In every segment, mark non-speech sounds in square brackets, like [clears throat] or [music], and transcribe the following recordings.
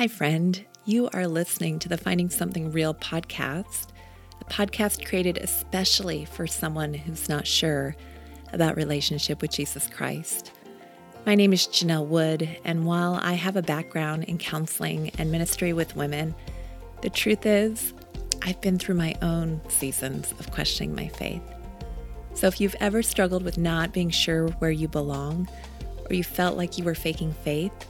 Hi, friend. You are listening to the Finding Something Real podcast, a podcast created especially for someone who's not sure about relationship with Jesus Christ. My name is Janelle Wood, and while I have a background in counseling and ministry with women, the truth is, I've been through my own seasons of questioning my faith. So if you've ever struggled with not being sure where you belong, or you felt like you were faking faith,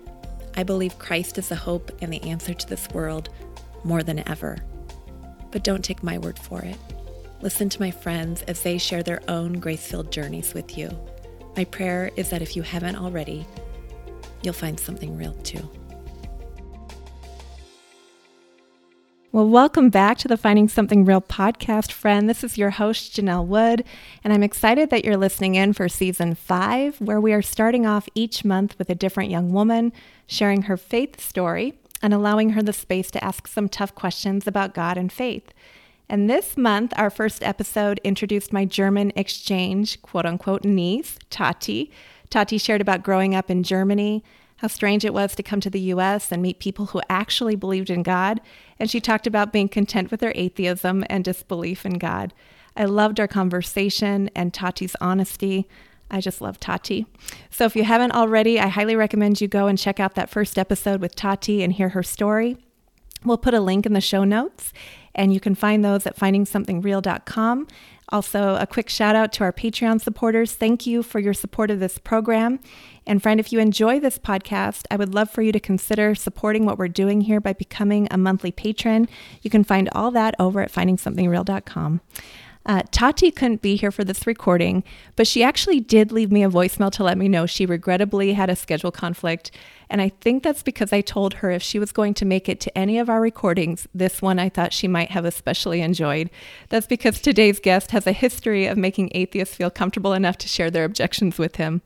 I believe Christ is the hope and the answer to this world more than ever. But don't take my word for it. Listen to my friends as they share their own grace filled journeys with you. My prayer is that if you haven't already, you'll find something real too. Well, welcome back to the Finding Something Real podcast, friend. This is your host, Janelle Wood, and I'm excited that you're listening in for season five, where we are starting off each month with a different young woman sharing her faith story and allowing her the space to ask some tough questions about God and faith. And this month, our first episode introduced my German exchange, quote unquote, niece, Tati. Tati shared about growing up in Germany how strange it was to come to the US and meet people who actually believed in God. And she talked about being content with her atheism and disbelief in God. I loved our conversation and Tati's honesty. I just love Tati. So if you haven't already, I highly recommend you go and check out that first episode with Tati and hear her story. We'll put a link in the show notes, and you can find those at findingsomethingreal.com. Also, a quick shout out to our Patreon supporters. Thank you for your support of this program. And friend, if you enjoy this podcast, I would love for you to consider supporting what we're doing here by becoming a monthly patron. You can find all that over at findingsomethingreal.com. Uh, Tati couldn't be here for this recording, but she actually did leave me a voicemail to let me know she regrettably had a schedule conflict. And I think that's because I told her if she was going to make it to any of our recordings, this one I thought she might have especially enjoyed. That's because today's guest has a history of making atheists feel comfortable enough to share their objections with him.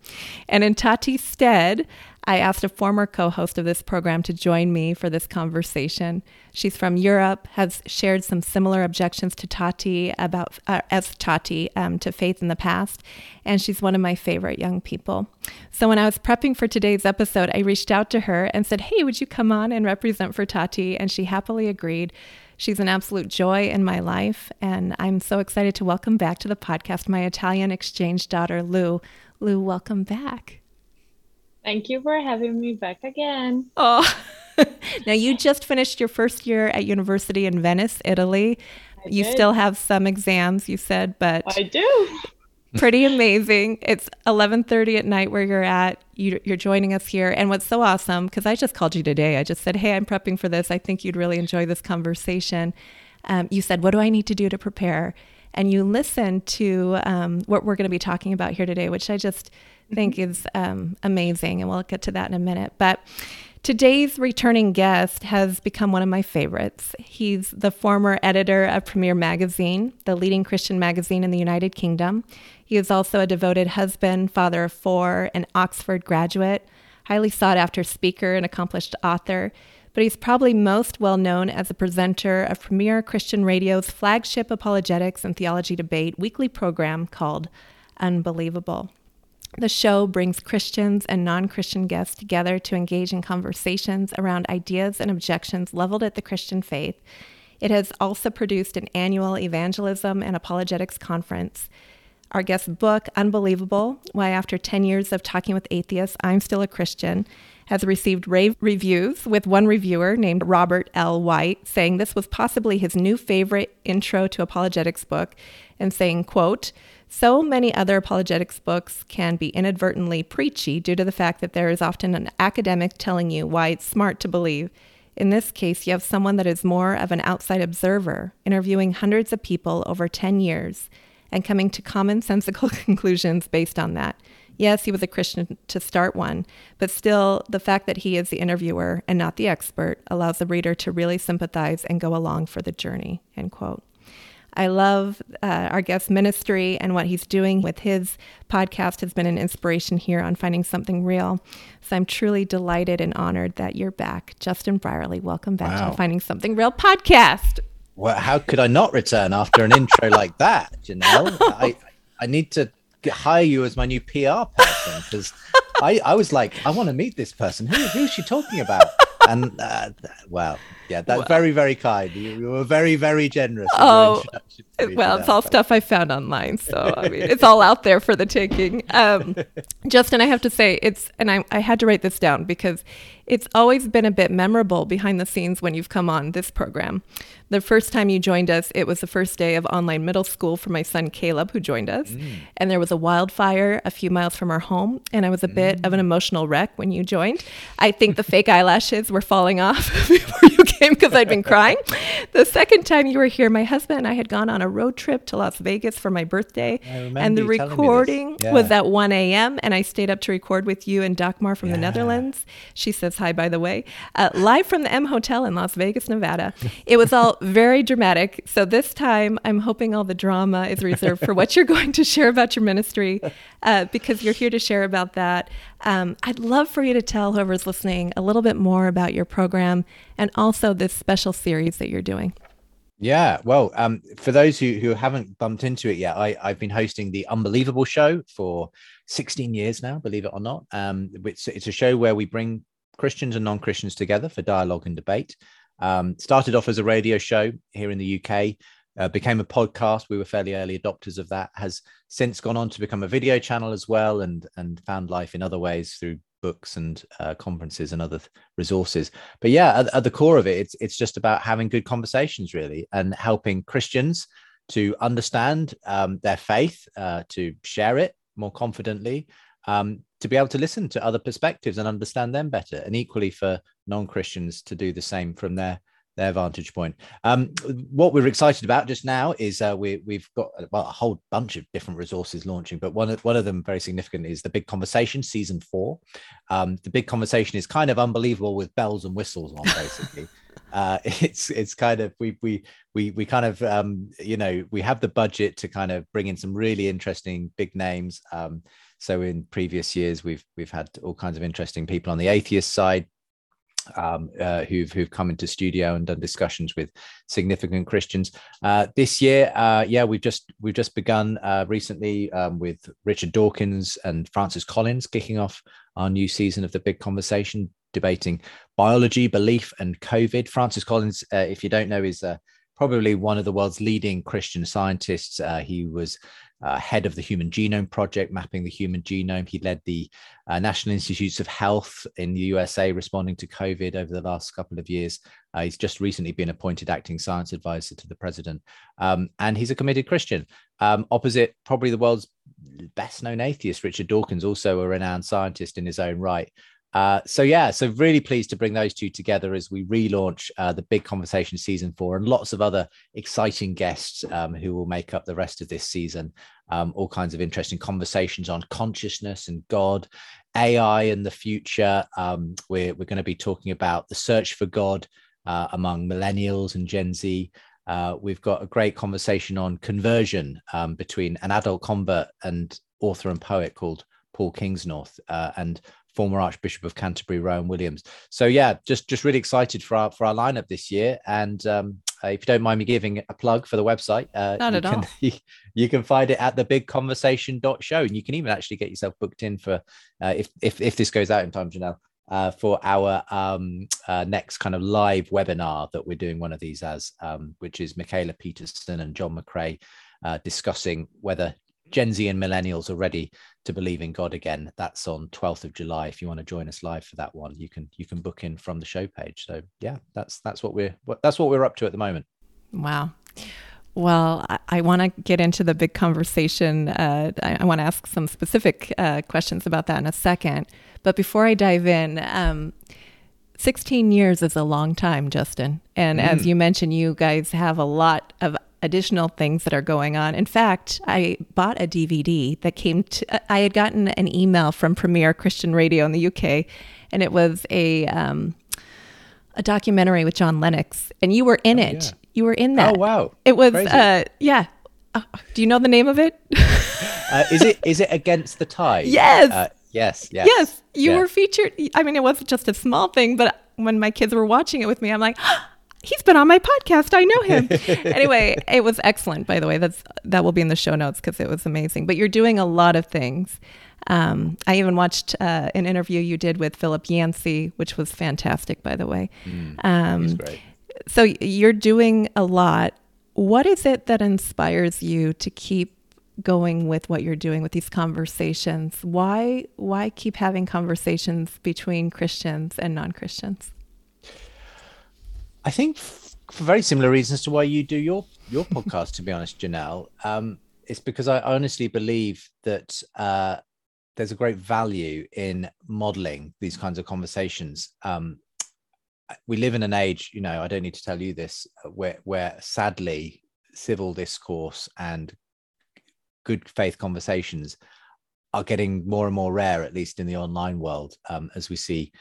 And in Tati's stead, I asked a former co host of this program to join me for this conversation. She's from Europe, has shared some similar objections to Tati about, uh, as Tati, um, to faith in the past, and she's one of my favorite young people. So when I was prepping for today's episode, I reached out to her and said, Hey, would you come on and represent for Tati? And she happily agreed. She's an absolute joy in my life, and I'm so excited to welcome back to the podcast my Italian exchange daughter, Lou. Lou, welcome back. Thank you for having me back again. Oh, [laughs] now you just finished your first year at university in Venice, Italy. I you did. still have some exams, you said, but I do. [laughs] Pretty amazing. It's 11:30 at night where you're at. You, are joining us here, and what's so awesome because I just called you today. I just said, "Hey, I'm prepping for this. I think you'd really enjoy this conversation." Um, you said, "What do I need to do to prepare?" And you listen to um, what we're going to be talking about here today, which I just think is um, amazing. And we'll get to that in a minute. But today's returning guest has become one of my favorites. He's the former editor of Premier Magazine, the leading Christian magazine in the United Kingdom. He is also a devoted husband, father of four, an Oxford graduate, highly sought after speaker, and accomplished author. But he's probably most well known as a presenter of Premier Christian Radio's flagship apologetics and theology debate weekly program called Unbelievable. The show brings Christians and non Christian guests together to engage in conversations around ideas and objections leveled at the Christian faith. It has also produced an annual evangelism and apologetics conference. Our guest's book, Unbelievable Why After 10 Years of Talking with Atheists, I'm Still a Christian, has received rave reviews, with one reviewer named Robert L. White saying this was possibly his new favorite intro to apologetics book and saying, quote, so many other apologetics books can be inadvertently preachy due to the fact that there is often an academic telling you why it's smart to believe. In this case, you have someone that is more of an outside observer, interviewing hundreds of people over 10 years and coming to commonsensical [laughs] conclusions based on that. Yes, he was a Christian to start one, but still, the fact that he is the interviewer and not the expert allows the reader to really sympathize and go along for the journey. End quote. I love uh, our guest ministry and what he's doing with his podcast has been an inspiration here on Finding Something Real. So I'm truly delighted and honored that you're back. Justin Brierley, welcome back wow. to Finding Something Real podcast. Well, how could I not return after an intro like that, Janelle? I, I need to hire you as my new PR person because I, I was like, I want to meet this person. Who, who is she talking about? And uh, well, yeah, that's well, very, very kind. You, you, were very, very generous. Oh, well, it's all stuff I found online, so I mean, it's all out there for the taking. Um, [laughs] Justin, I have to say, it's, and I, I had to write this down because it's always been a bit memorable behind the scenes when you've come on this program. The first time you joined us, it was the first day of online middle school for my son Caleb, who joined us. Mm. And there was a wildfire a few miles from our home. And I was a bit mm. of an mm. emotional wreck when you joined. I think the [laughs] fake eyelashes were falling off [laughs] before you came because I'd been crying. The second time you were here, my husband and I had gone on a road trip to Las Vegas for my birthday. And the recording yeah. was at 1 a.m. And I stayed up to record with you and Dagmar from yeah. the Netherlands. She says hi, by the way, uh, live from the M Hotel in Las Vegas, Nevada. It was all [laughs] very dramatic. So this time, I'm hoping all the drama is reserved for what you're going to share about your ministry, uh, because you're here to share about that. Um, I'd love for you to tell whoever's listening a little bit more about your program and also this special series that you're doing. Yeah, well, um, for those who, who haven't bumped into it yet, I, I've been hosting the Unbelievable Show for 16 years now, believe it or not. Um, it's, it's a show where we bring Christians and non Christians together for dialogue and debate. Um, started off as a radio show here in the UK, uh, became a podcast. We were fairly early adopters of that. Has since gone on to become a video channel as well, and and found life in other ways through books and uh, conferences and other resources. But yeah, at, at, the core of it, it's it's just about having good conversations, really, and helping Christians to understand um, their faith, uh, to share it more confidently, um, to be able to listen to other perspectives and understand them better, and equally for non-Christians to do the same from their their vantage point. Um, what we're excited about just now is uh, we, we've got well, a whole bunch of different resources launching, but one of, one of them very significant is the Big Conversation season four. Um, the Big Conversation is kind of unbelievable with bells and whistles on, basically. [laughs] uh, it's it's kind of we we we we kind of um, you know we have the budget to kind of bring in some really interesting big names. Um, so in previous years, we've we've had all kinds of interesting people on the atheist side um, uh, who've who've come into studio and done discussions with significant Christians. Uh, this year, uh, yeah, we've just we've just begun uh, recently um, with Richard Dawkins and Francis Collins kicking off our new season of the Big Conversation, debating biology, belief, and COVID. Francis Collins, uh, if you don't know, is uh, probably one of the world's leading Christian scientists. he was uh, head of the Human Genome Project, mapping the human genome. He led the uh, National Institutes of Health in the USA responding to COVID over the last couple of years. Uh, he's just recently been appointed acting science advisor to the president. Um, and he's a committed Christian. Um, opposite, probably the world's best known atheist, Richard Dawkins, also a renowned scientist in his own right. Uh, so yeah, so really pleased to bring those two together as we relaunch uh, the Big Conversation season four, and lots of other exciting guests um, who will make up the rest of this season. Um, all kinds of interesting conversations on consciousness and God, AI and the future. Um, we're we're going to be talking about the search for God uh, among millennials and Gen Z. Uh, we've got a great conversation on conversion um, between an adult convert and author and poet called Paul Kingsnorth, uh, and former Archbishop of Canterbury, Rowan Williams. So yeah, just just really excited for our for our lineup this year. And um, uh, if you don't mind me giving a plug for the website, uh, not at can, all. [laughs] You, you, can find it at the show, and you can even actually get yourself booked in for uh, if if if this goes out in time, Janelle. Uh, for our um, uh, next kind of live webinar that we're doing one of these as, um, which is Mikhaila Peterson and John McCrae uh, discussing whether Gen Z and millennials are ready to believe in God again. That's on 12th of July. If you want to join us live for that one, you can you can book in from the show page. So yeah, that's that's what we're that's what we're up to at the moment. Wow. Well, I, I want to get into the big conversation. Uh, I, I want to ask some specific uh, questions about that in a second. But before I dive in, um, 16 years is a long time, Justin. And mm. as you mentioned, you guys have a lot of additional things that are going on. In fact, I bought a DVD that came to, I had gotten an email from Premier Christian Radio in the UK, and it was a, um, a documentary with John Lennox, and you were in oh, it. Yeah. You were in that. Oh, wow. It was, uh, yeah. Uh, do you know the name of it? [laughs] uh, is it is it Against the Tide? Yes. Uh, yes. Yes. Yes. You yeah. were featured. I mean, it wasn't just a small thing, but when my kids were watching it with me, I'm like, he's been on my podcast. I know him. [laughs] anyway, it was excellent, by the way. That's that will be in the show notes because it was amazing. But you're doing a lot of things. Um, I even watched uh, an interview you did with Philip Yancey, which was fantastic, by the way. Mm, um. So you're doing a lot. What is it that inspires you to keep going with what you're doing with these conversations? Why why keep having conversations between Christians and non-Christians? I think for very similar reasons to why you do your your podcast. to be honest, Janelle, um, it's because I honestly believe that uh, there's a great value in modeling these kinds of conversations. Um, we live in an age, you know, I don't need to tell you this, where where sadly civil discourse and good faith conversations are getting more and more rare, at least in the online world, um, as we see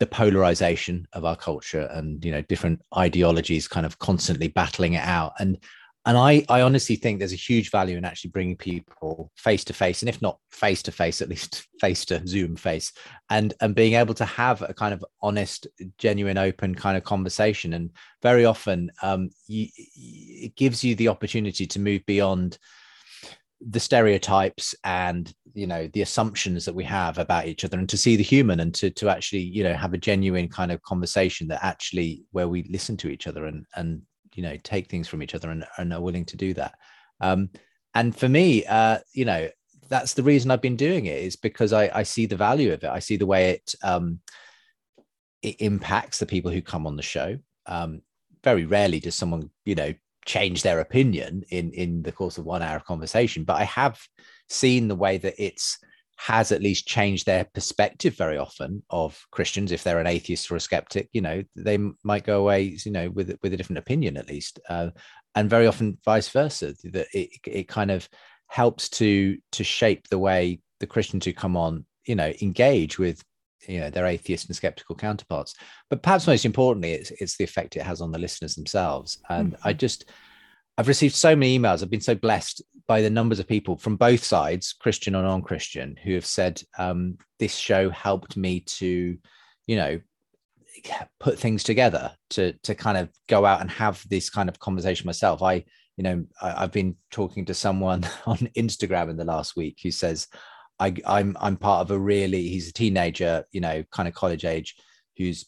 the polarization of our culture and you know different ideologies kind of constantly battling it out. And and I, I honestly think there's a huge value in actually bringing people face to face and if not face to face at least [laughs] face to zoom face and and being able to have a kind of honest genuine open kind of conversation. And very often um, you, it gives you the opportunity to move beyond the stereotypes and you know the assumptions that we have about each other and to see the human and to to actually you know have a genuine kind of conversation that actually where we listen to each other and and you know take things from each other and, and are willing to do that. Um and for me uh you know that's the reason i've been doing it is because i i see the value of it. I see the way it um it impacts the people who come on the show. Um very rarely does someone you know change their opinion in in the course of one hour of conversation but i have seen the way that it's has at least changed their perspective very often of christians. If they're an atheist or a skeptic you know they might go away you know with with a different opinion at least uh, and very often vice versa that it, it kind of helps to to shape the way the christians who come on you know engage with you know their atheist and skeptical counterparts. But perhaps most importantly it's it's the effect it has on the listeners themselves. And mm-hmm. i just i've received so many emails. I've been so blessed by the numbers of people from both sides christian or non-christian who have said um, this show helped me to you know put things together to to kind of go out and have this kind of conversation myself. I you know I, have been talking to someone [laughs] on instagram in the last week who says I, I'm I'm part of a really he's a teenager, you know, kind of college age, who's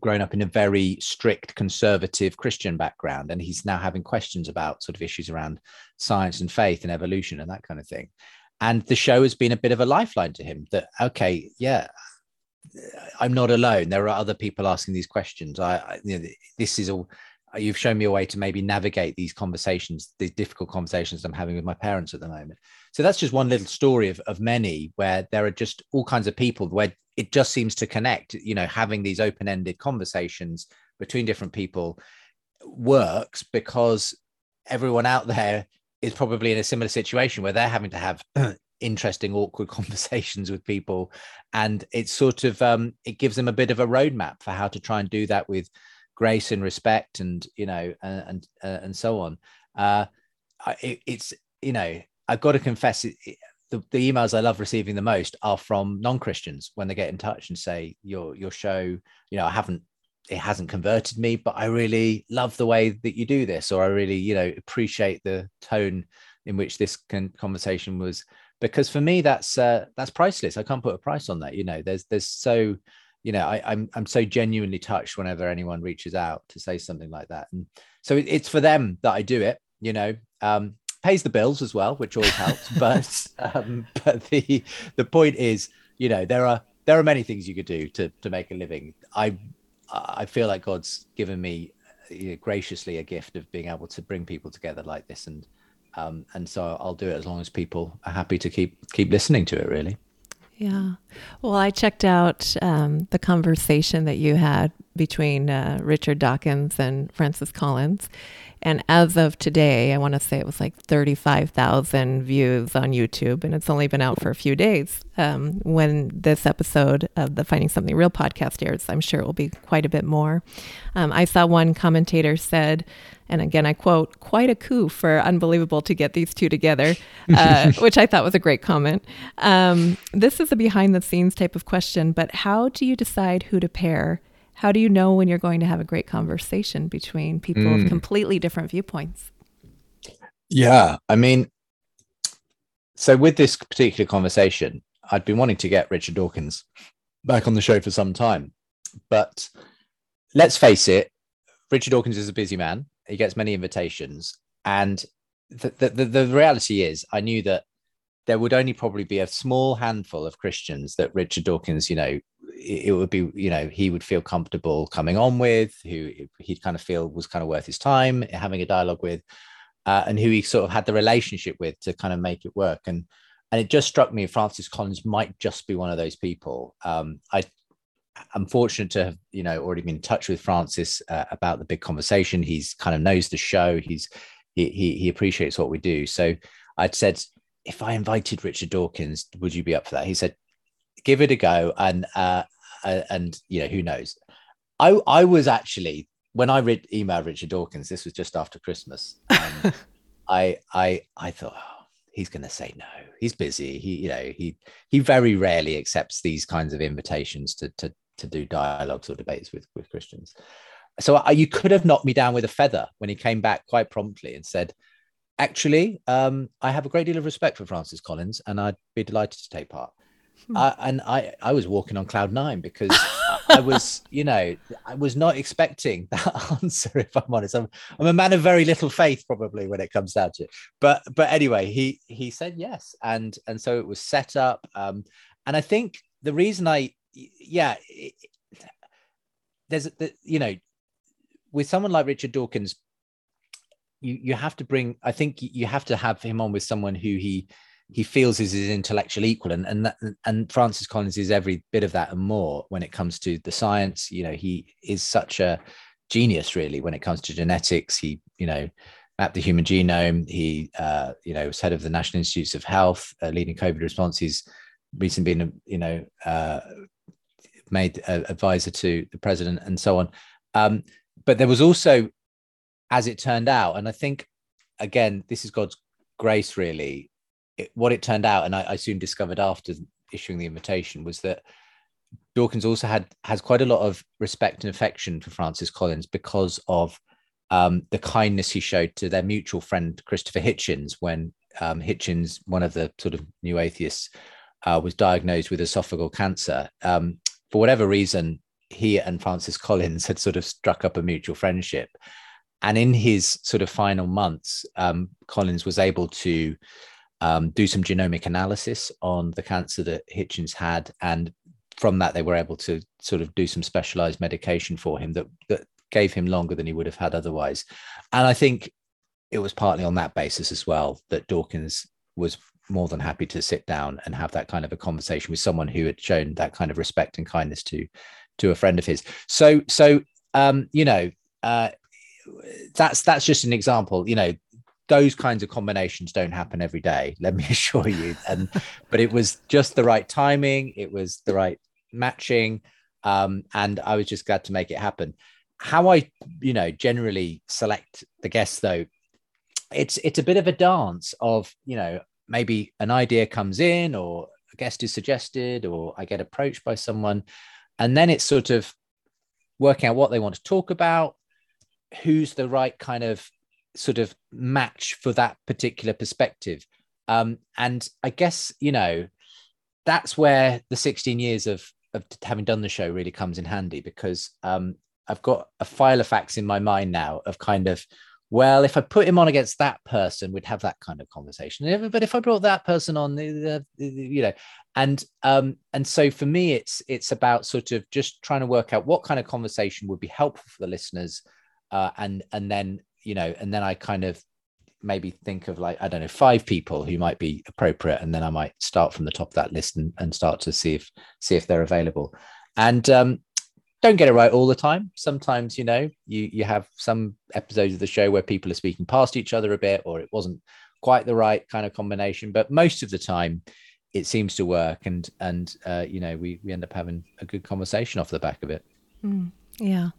grown up in a very strict conservative Christian background, and he's now having questions about sort of issues around science and faith and evolution and that kind of thing. And the show has been a bit of a lifeline to him that okay, yeah, I'm not alone. There are other people asking these questions. I, I you know, this is all you've shown me a way to maybe navigate these conversations, these difficult conversations I'm having with my parents at the moment. So that's just one little story of, of many where there are just all kinds of people where it just seems to connect, you know, having these open-ended conversations between different people works because everyone out there is probably in a similar situation where they're having to have [clears throat] interesting awkward [laughs] conversations with people and it's sort of um, it gives them a bit of a roadmap for how to try and do that with grace and respect and you know and and, uh, and so on. Uh it, it's you know i've got to confess it, it, the, the emails i love receiving the most are from non-christians when they get in touch and say your your show you know i haven't it hasn't converted me but i really love the way that you do this or i really you know appreciate the tone in which this con- conversation was. Because for me that's uh, that's priceless. I can't put a price on that you know. There's there's so you know, I, am I'm, I'm so genuinely touched whenever anyone reaches out to say something like that, and so it, it's for them that I do it. You know, um, pays the bills as well, which always helps. [laughs] but um, but the the point is, you know, there are there are many things you could do to to make a living. I I feel like God's given me you know, graciously a gift of being able to bring people together like this, and um, and so I'll do it as long as people are happy to keep keep listening to it. Really. Yeah. Well, I checked out um, the conversation that you had between uh, Richard Dawkins and Francis Collins. And as of today, I want to say it was like 35,000 views on YouTube, and it's only been out for a few days. Um, when this episode of the Finding Something Real podcast airs, I'm sure it will be quite a bit more. Um, I saw one commentator said, and again, I quote, quite a coup for Unbelievable to get these two together, [laughs] uh, which I thought was a great comment. Um, this is a behind the scenes type of question, but how do you decide who to pair? How do you know when you're going to have a great conversation between people mm. of completely different viewpoints? Yeah. I mean, so with this particular conversation, I'd been wanting to get Richard Dawkins back on the show for some time. But let's face it, Richard Dawkins is a busy man. He gets many invitations. And the, the, the reality is, I knew that there would only probably be a small handful of Christians that Richard Dawkins, you know, it would be, you know, he would feel comfortable coming on with, who he'd kind of feel was kind of worth his time having a dialogue with, uh, and who he sort of had the relationship with to kind of make it work. And and it just struck me Francis Collins might just be one of those people. Um, I I'm fortunate to have, you know, already been in touch with Francis uh, about the big conversation. He's kind of knows the show. He's he, he he appreciates what we do. So I'd said if I invited Richard Dawkins, would you be up for that? He said, give it a go. And, uh, and, you know, who knows? I, I was actually, when I read email Richard Dawkins, this was just after Christmas. Um, [laughs] I, I, I thought, oh, he's going to say no. He's busy. He, you know, he, he very rarely accepts these kinds of invitations to, to, to do dialogues or debates with, with Christians. So I, you could have knocked me down with a feather when he came back quite promptly and said, actually, um, I have a great deal of respect for Francis Collins, and I'd be delighted to take part. Uh, and I, I was walking on cloud nine because I was, [laughs] you know, I was not expecting that [laughs] answer. If I'm honest, I'm, I'm a man of very little faith, probably when it comes down to it. But, but anyway, he he said yes, and and so it was set up. Um, and I think the reason I, yeah, it, there's, the, you know, with someone like Richard Dawkins, you you have to bring i think you have to have him on with someone who he he feels is his intellectual equal and and that, and francis collins is every bit of that and more when it comes to the science. You know he is such a genius really when it comes to genetics. He you know mapped the human genome. He uh, you know was head of the national institutes of health. Uh, leading covid response he's recently been you know uh, made advisor to the president and so on. Um, but there was also as it turned out, and I think again, this is God's grace, really. It, what it turned out, and I, I soon discovered after issuing the invitation, was that Dawkins also had has quite a lot of respect and affection for Francis Collins because of um, the kindness he showed to their mutual friend Christopher Hitchens when um, Hitchens, one of the sort of new atheists, uh, was diagnosed with esophageal cancer. Um, for whatever reason, he and Francis Collins [laughs] had sort of struck up a mutual friendship, and in his sort of final months, um, Collins was able to um, do some genomic analysis on the cancer that Hitchens had, and from that they were able to sort of do some specialized medication for him that that gave him longer than he would have had otherwise. And I think it was partly on that basis as well that Dawkins was more than happy to sit down and have that kind of a conversation with someone who had shown that kind of respect and kindness to to a friend of his. So so um, you know, uh, that's that's just an example. You know, those kinds of combinations don't happen every day. Let me [laughs] assure you. And but it was just the right timing. It was the right matching, um, and I was just glad to make it happen. How I, you know, generally select the guests though, it's it's a bit of a dance of you know maybe an idea comes in or a guest is suggested or I get approached by someone, and then it's sort of working out what they want to talk about who's the right kind of sort of match for that particular perspective. Um, and I guess, you know, that's where the 16 years of, of having done the show really comes in handy because um, I've got a file of facts in my mind now of kind of, well, if I put him on against that person, we'd have that kind of conversation. But if I brought that person on, you know, and um, and so for me, it's it's about sort of just trying to work out what kind of conversation would be helpful for the listeners, uh, and and then you know and then i kind of maybe think of like i don't know five people who might be appropriate and then i might start from the top of that list and, and start to see if see if they're available and um don't get it right all the time. Sometimes, you know, you you have some episodes of the show where people are speaking past each other a bit, or it wasn't quite the right kind of combination. But most of the time, it seems to work, and and uh, you know, we we end up having a good conversation off the back of it. Mm, yeah.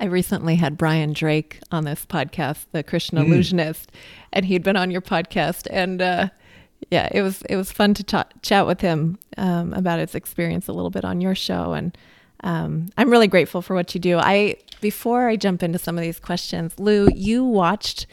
I recently had Brian Drake on this podcast, the Christian mm. illusionist, and he'd been on your podcast, and uh, yeah, it was it was fun to ch- chat with him um, about his experience a little bit on your show, and um, I'm really grateful for what you do. I before I jump into some of these questions, Lou, you watched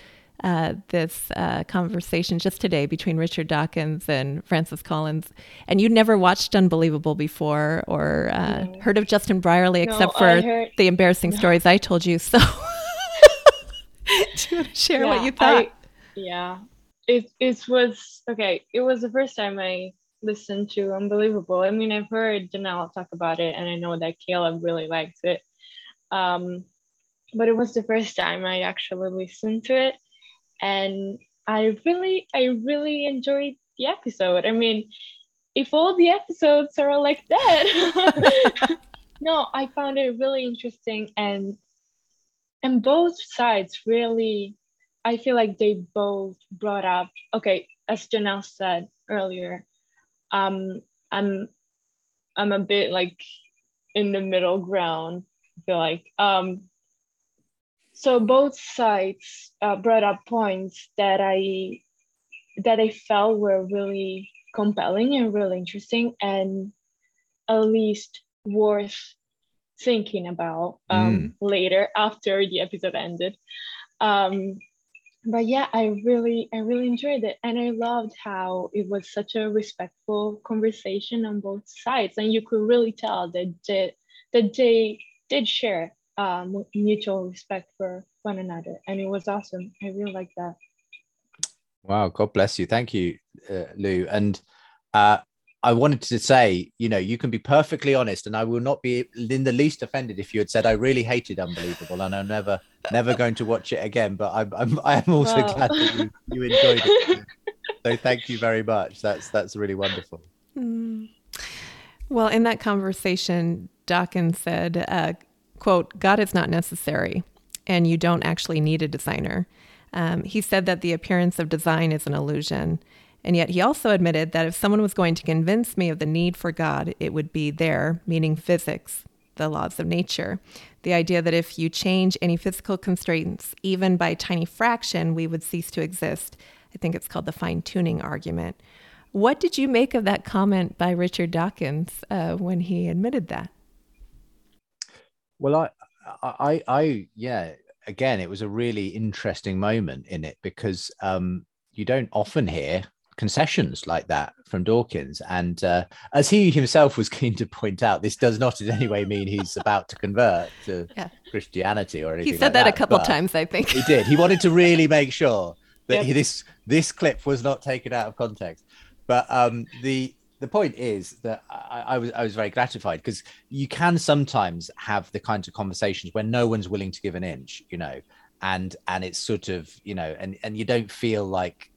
uh, this uh, conversation just today between Richard Dawkins and Francis Collins, and you'd never watched Unbelievable before or uh, no. heard of Justin Brierley except no, for heard... the embarrassing no. stories I told you. So, [laughs] do you want to share yeah, what you thought? I, yeah, it it was okay. It was the first time I listened to Unbelievable. I mean, I've heard Janelle talk about it, and I know that Caleb really likes it. Um, but it was the first time I actually listened to it, and I really, I really enjoyed the episode. I mean, if all the episodes are like that, [laughs] no, I found it really interesting, and and both sides really I feel like they both brought up, okay, as Janelle said earlier, um, I'm I'm a bit like in the middle ground. I feel like um, so both sides uh, brought up points that I that I felt were really compelling and really interesting and at least worth thinking about um, mm. later after the episode ended. Um, but yeah i really i really enjoyed it and i loved how it was such a respectful conversation on both sides and you could really tell that they, that they did share um, mutual respect for one another and it was awesome i really like that wow god bless you thank you uh, lou and uh, I wanted to say, you know, you can be perfectly honest, and I will not be in the least offended if you had said I really hated Unbelievable, and I'm never, never going to watch it again. But I'm, I'm, [laughs] I am also wow. glad that you, you enjoyed it. so thank you very much. That's that's really wonderful. Mm. Well, in that conversation, Dawkins said, uh, "quote God is not necessary, and you don't actually need a designer." Um, he said that the appearance of design is an illusion. And yet he also admitted that if someone was going to convince me of the need for God, it would be there, meaning physics, the laws of nature. The idea that if you change any physical constraints, even by a tiny fraction, we would cease to exist. I think it's called the fine tuning argument. What did you make of that comment by Richard Dawkins uh, when he admitted that? Well, I, I, I, yeah, again, it was a really interesting moment in it because um, you don't often hear concessions like that from Dawkins. And uh, as he himself was [laughs] keen to point out, this does not in any way mean he's about to convert to [laughs] yeah. Christianity or anything. He said like that, that, a couple times, I think. He did. He wanted to really make sure that yep. he, this this clip was not taken out of context. But um, the the point is that I, I was I was very gratified because you can sometimes have the kinds of conversations where no one's willing to give an inch, you know, and and it's sort of you know, and and you don't feel like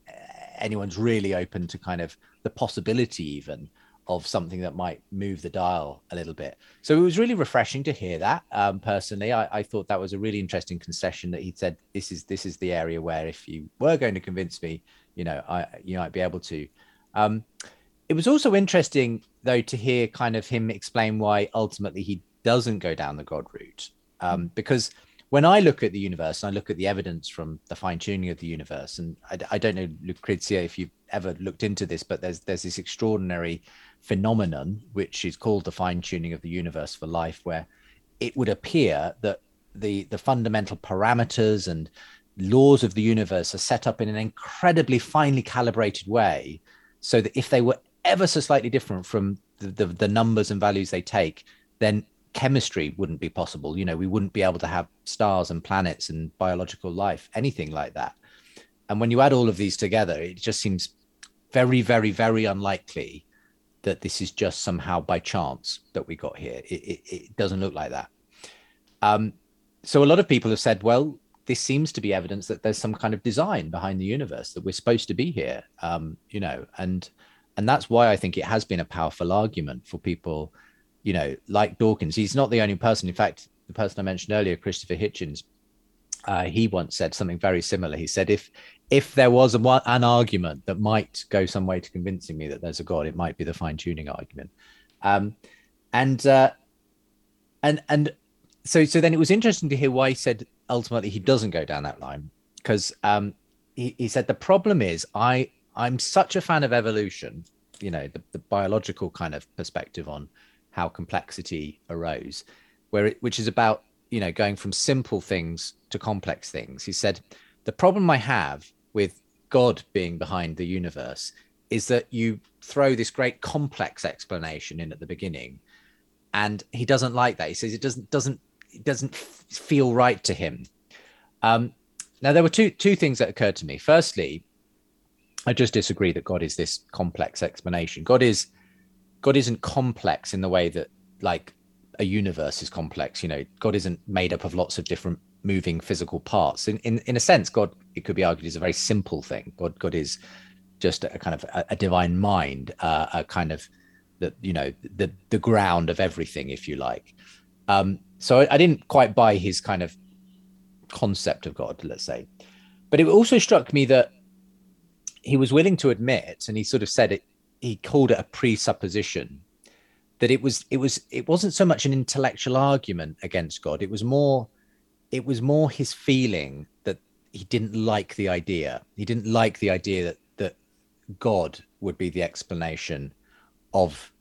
anyone's really open to kind of the possibility even of something that might move the dial a little bit. So it was really refreshing to hear that. Um, personally, I, I, thought that was a really interesting concession that he said this is this is the area where if you were going to convince me, you know, I you might be able to. Um, it was also interesting though to hear kind of him explain why ultimately he doesn't go down the God route, um, because when I look at the universe, and I look at the evidence from the fine tuning of the universe, and I, I, don't know, Lucrezia, if you've ever looked into this, but there's there's this extraordinary phenomenon which is called the fine tuning of the universe for life, where it would appear that the the fundamental parameters and laws of the universe are set up in an incredibly finely calibrated way, so that if they were ever so slightly different from the, the, the numbers and values they take, then chemistry wouldn't be possible. You know, we wouldn't be able to have stars and planets and biological life, anything like that. And when you add all of these together, it just seems very, very, very unlikely that this is just somehow by chance that we got here. It, it, it doesn't look like that. Um, so a lot of people have said, well, this seems to be evidence that there's some kind of design behind the universe that we're supposed to be here. Um, you know, and and that's why I think it has been a powerful argument for people you know, like Dawkins, he's not the only person. In fact, the person I mentioned earlier, Christopher Hitchens, uh, he once said something very similar. He said, if if there was a, an argument that might go some way to convincing me that there's a God, it might be the fine tuning argument. Um, and uh, and and so so then it was interesting to hear why he said ultimately he doesn't go down that line because um, he, he said the problem is I I'm such a fan of evolution, you know, the, the biological kind of perspective on how complexity arose, where it, which is about you know going from simple things to complex things. He said the problem I have with God being behind the universe is that you throw this great complex explanation in at the beginning, and he doesn't like that. He says it doesn't doesn't it doesn't feel right to him. Um, now there were two two things that occurred to me. Firstly, I just disagree that God is this complex explanation. God is God isn't complex in the way that like a universe is complex. You know, God isn't made up of lots of different moving physical parts. In in, in a sense, God it could be argued is a very simple thing. God God is just a kind of a, a divine mind, uh, a kind of the you know the the ground of everything, if you like. Um, so I, I didn't quite buy his kind of concept of God, let's say. But it also struck me that he was willing to admit, and he sort of said it, he called it a presupposition that it was it was it wasn't so much an intellectual argument against God. It was more it was more his feeling that he didn't like the idea. He didn't like the idea that that God would be the explanation of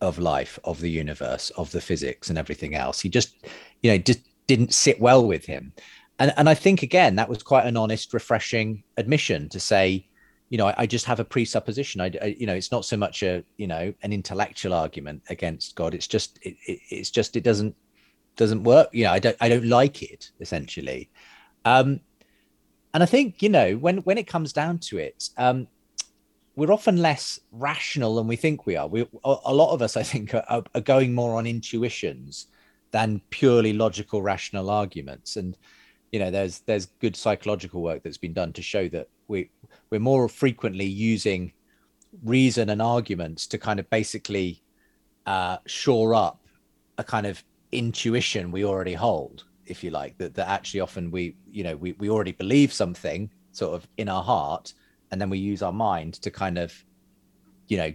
of life, of the universe, of the physics and everything else. He just, you know, just didn't sit well with him. And and I think again that was quite an honest, refreshing admission to say, you know, I, I just have a presupposition. I, I, you know, it's not so much a, you know, an intellectual argument against God. It's just, it, it, it's just, it doesn't doesn't work. You know, I don't I don't like it essentially. Um, and I think you know when when it comes down to it, um, we're often less rational than we think we are. We a lot of us, I think, are, are going more on intuitions than purely logical, rational arguments. And you know, there's there's good psychological work that's been done to show that we we're more frequently using reason and arguments to kind of basically uh, shore up a kind of intuition we already hold, if you like. That that actually often we you know we we already believe something sort of in our heart and then we use our mind to kind of you know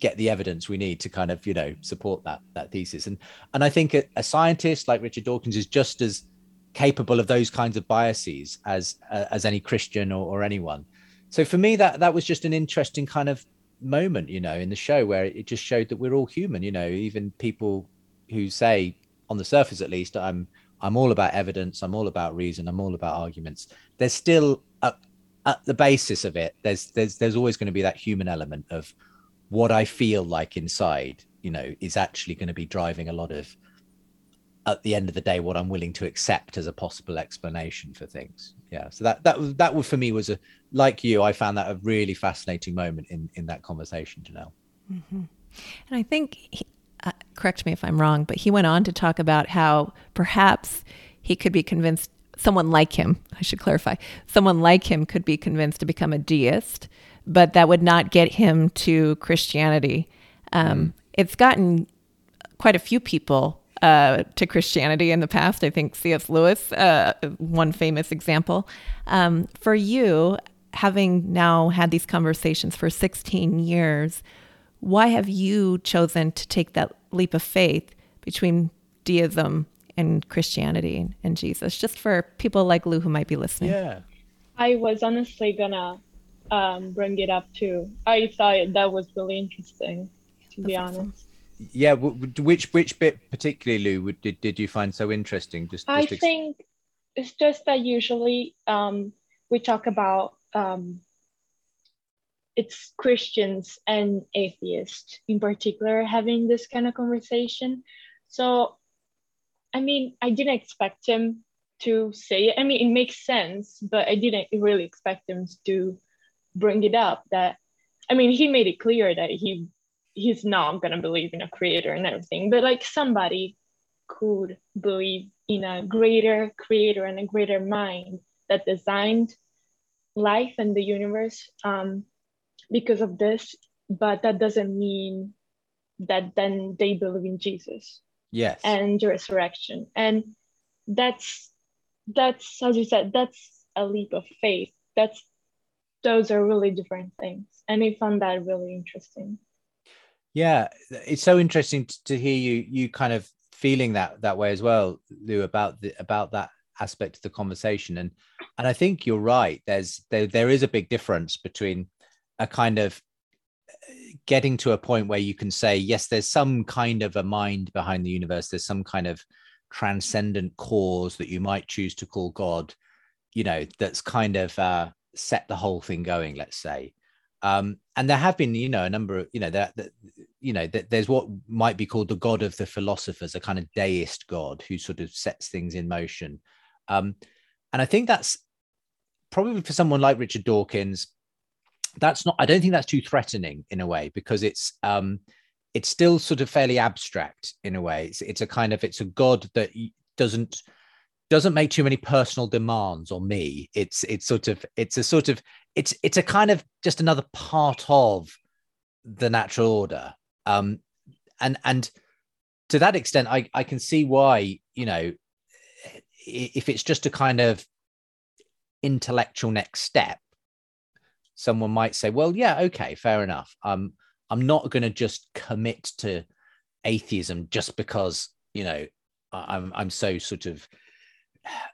get the evidence we need to kind of you know support that that thesis and and i think a, a scientist like richard dawkins is just as capable of those kinds of biases as uh, as any christian or, or anyone so for me that that was just an interesting kind of moment you know in the show where it just showed that we're all human you know even people who say on the surface at least i'm i'm all about evidence i'm all about reason i'm all about arguments. There's still a, at the basis of it, there's there's there's always going to be that human element of what I feel like inside, you know, is actually going to be driving a lot of at the end of the day what I'm willing to accept as a possible explanation for things. Yeah. So that that was that for me was a like you, I found that a really fascinating moment in in that conversation, Janelle. Mm-hmm. And I think, he, uh, correct me if I'm wrong, but he went on to talk about how perhaps he could be convinced someone like him, I should clarify, someone like him could be convinced to become a deist, but that would not get him to Christianity. Um, mm. It's gotten quite a few people uh, to Christianity in the past. I think C.S. Lewis, uh, one famous example. Um, for you, having now had these conversations for 16 years, why have you chosen to take that leap of faith between deism and Christianity and Jesus, just for people like Lou who might be listening. Yeah. I was honestly gonna um, bring it up too. I thought that was really interesting, to That's be awesome. honest. Yeah, which which bit particularly, Lou, did did you find so interesting? Just, just I ex- think it's just that usually um, we talk about um, it's Christians and atheists in particular having this kind of conversation. So I mean, I didn't expect him to say it. I mean, it makes sense, but I didn't really expect him to bring it up. That I mean, he made it clear that he he's not gonna believe in a creator and everything, but like somebody could believe in a greater creator and a greater mind that designed life and the universe um, because of this. But that doesn't mean that then they believe in Jesus. Yes. And the resurrection. And that's that's as you said, that's a leap of faith. That's those are really different things. And I found that really interesting. Yeah, it's so interesting to hear you you kind of feeling that that way as well, Lou, about the about that aspect of the conversation. And and I think you're right. There's there there is a big difference between a kind of getting to a point where you can say, yes, there's some kind of a mind behind the universe. There's some kind of transcendent cause that you might choose to call God, you know, that's kind of uh, set the whole thing going, let's say. Um, and there have been, you know, a number of, you know, that, that you know, that there's what might be called the God of the philosophers, a kind of deist God who sort of sets things in motion. Um, and I think that's probably for someone like Richard Dawkins, that's not, I don't think that's too threatening in a way because it's, um, it's still sort of fairly abstract in a way. It's, it's a kind of, it's a God that doesn't, doesn't make too many personal demands on me. It's, it's sort of, it's a sort of, it's, it's a kind of just another part of the natural order. Um, and, and to that extent, I, I can see why, you know, if it's just a kind of intellectual next step, someone might say, well, yeah, okay, fair enough. Um, I'm not going to just commit to atheism just because, you know, I'm, I'm so sort of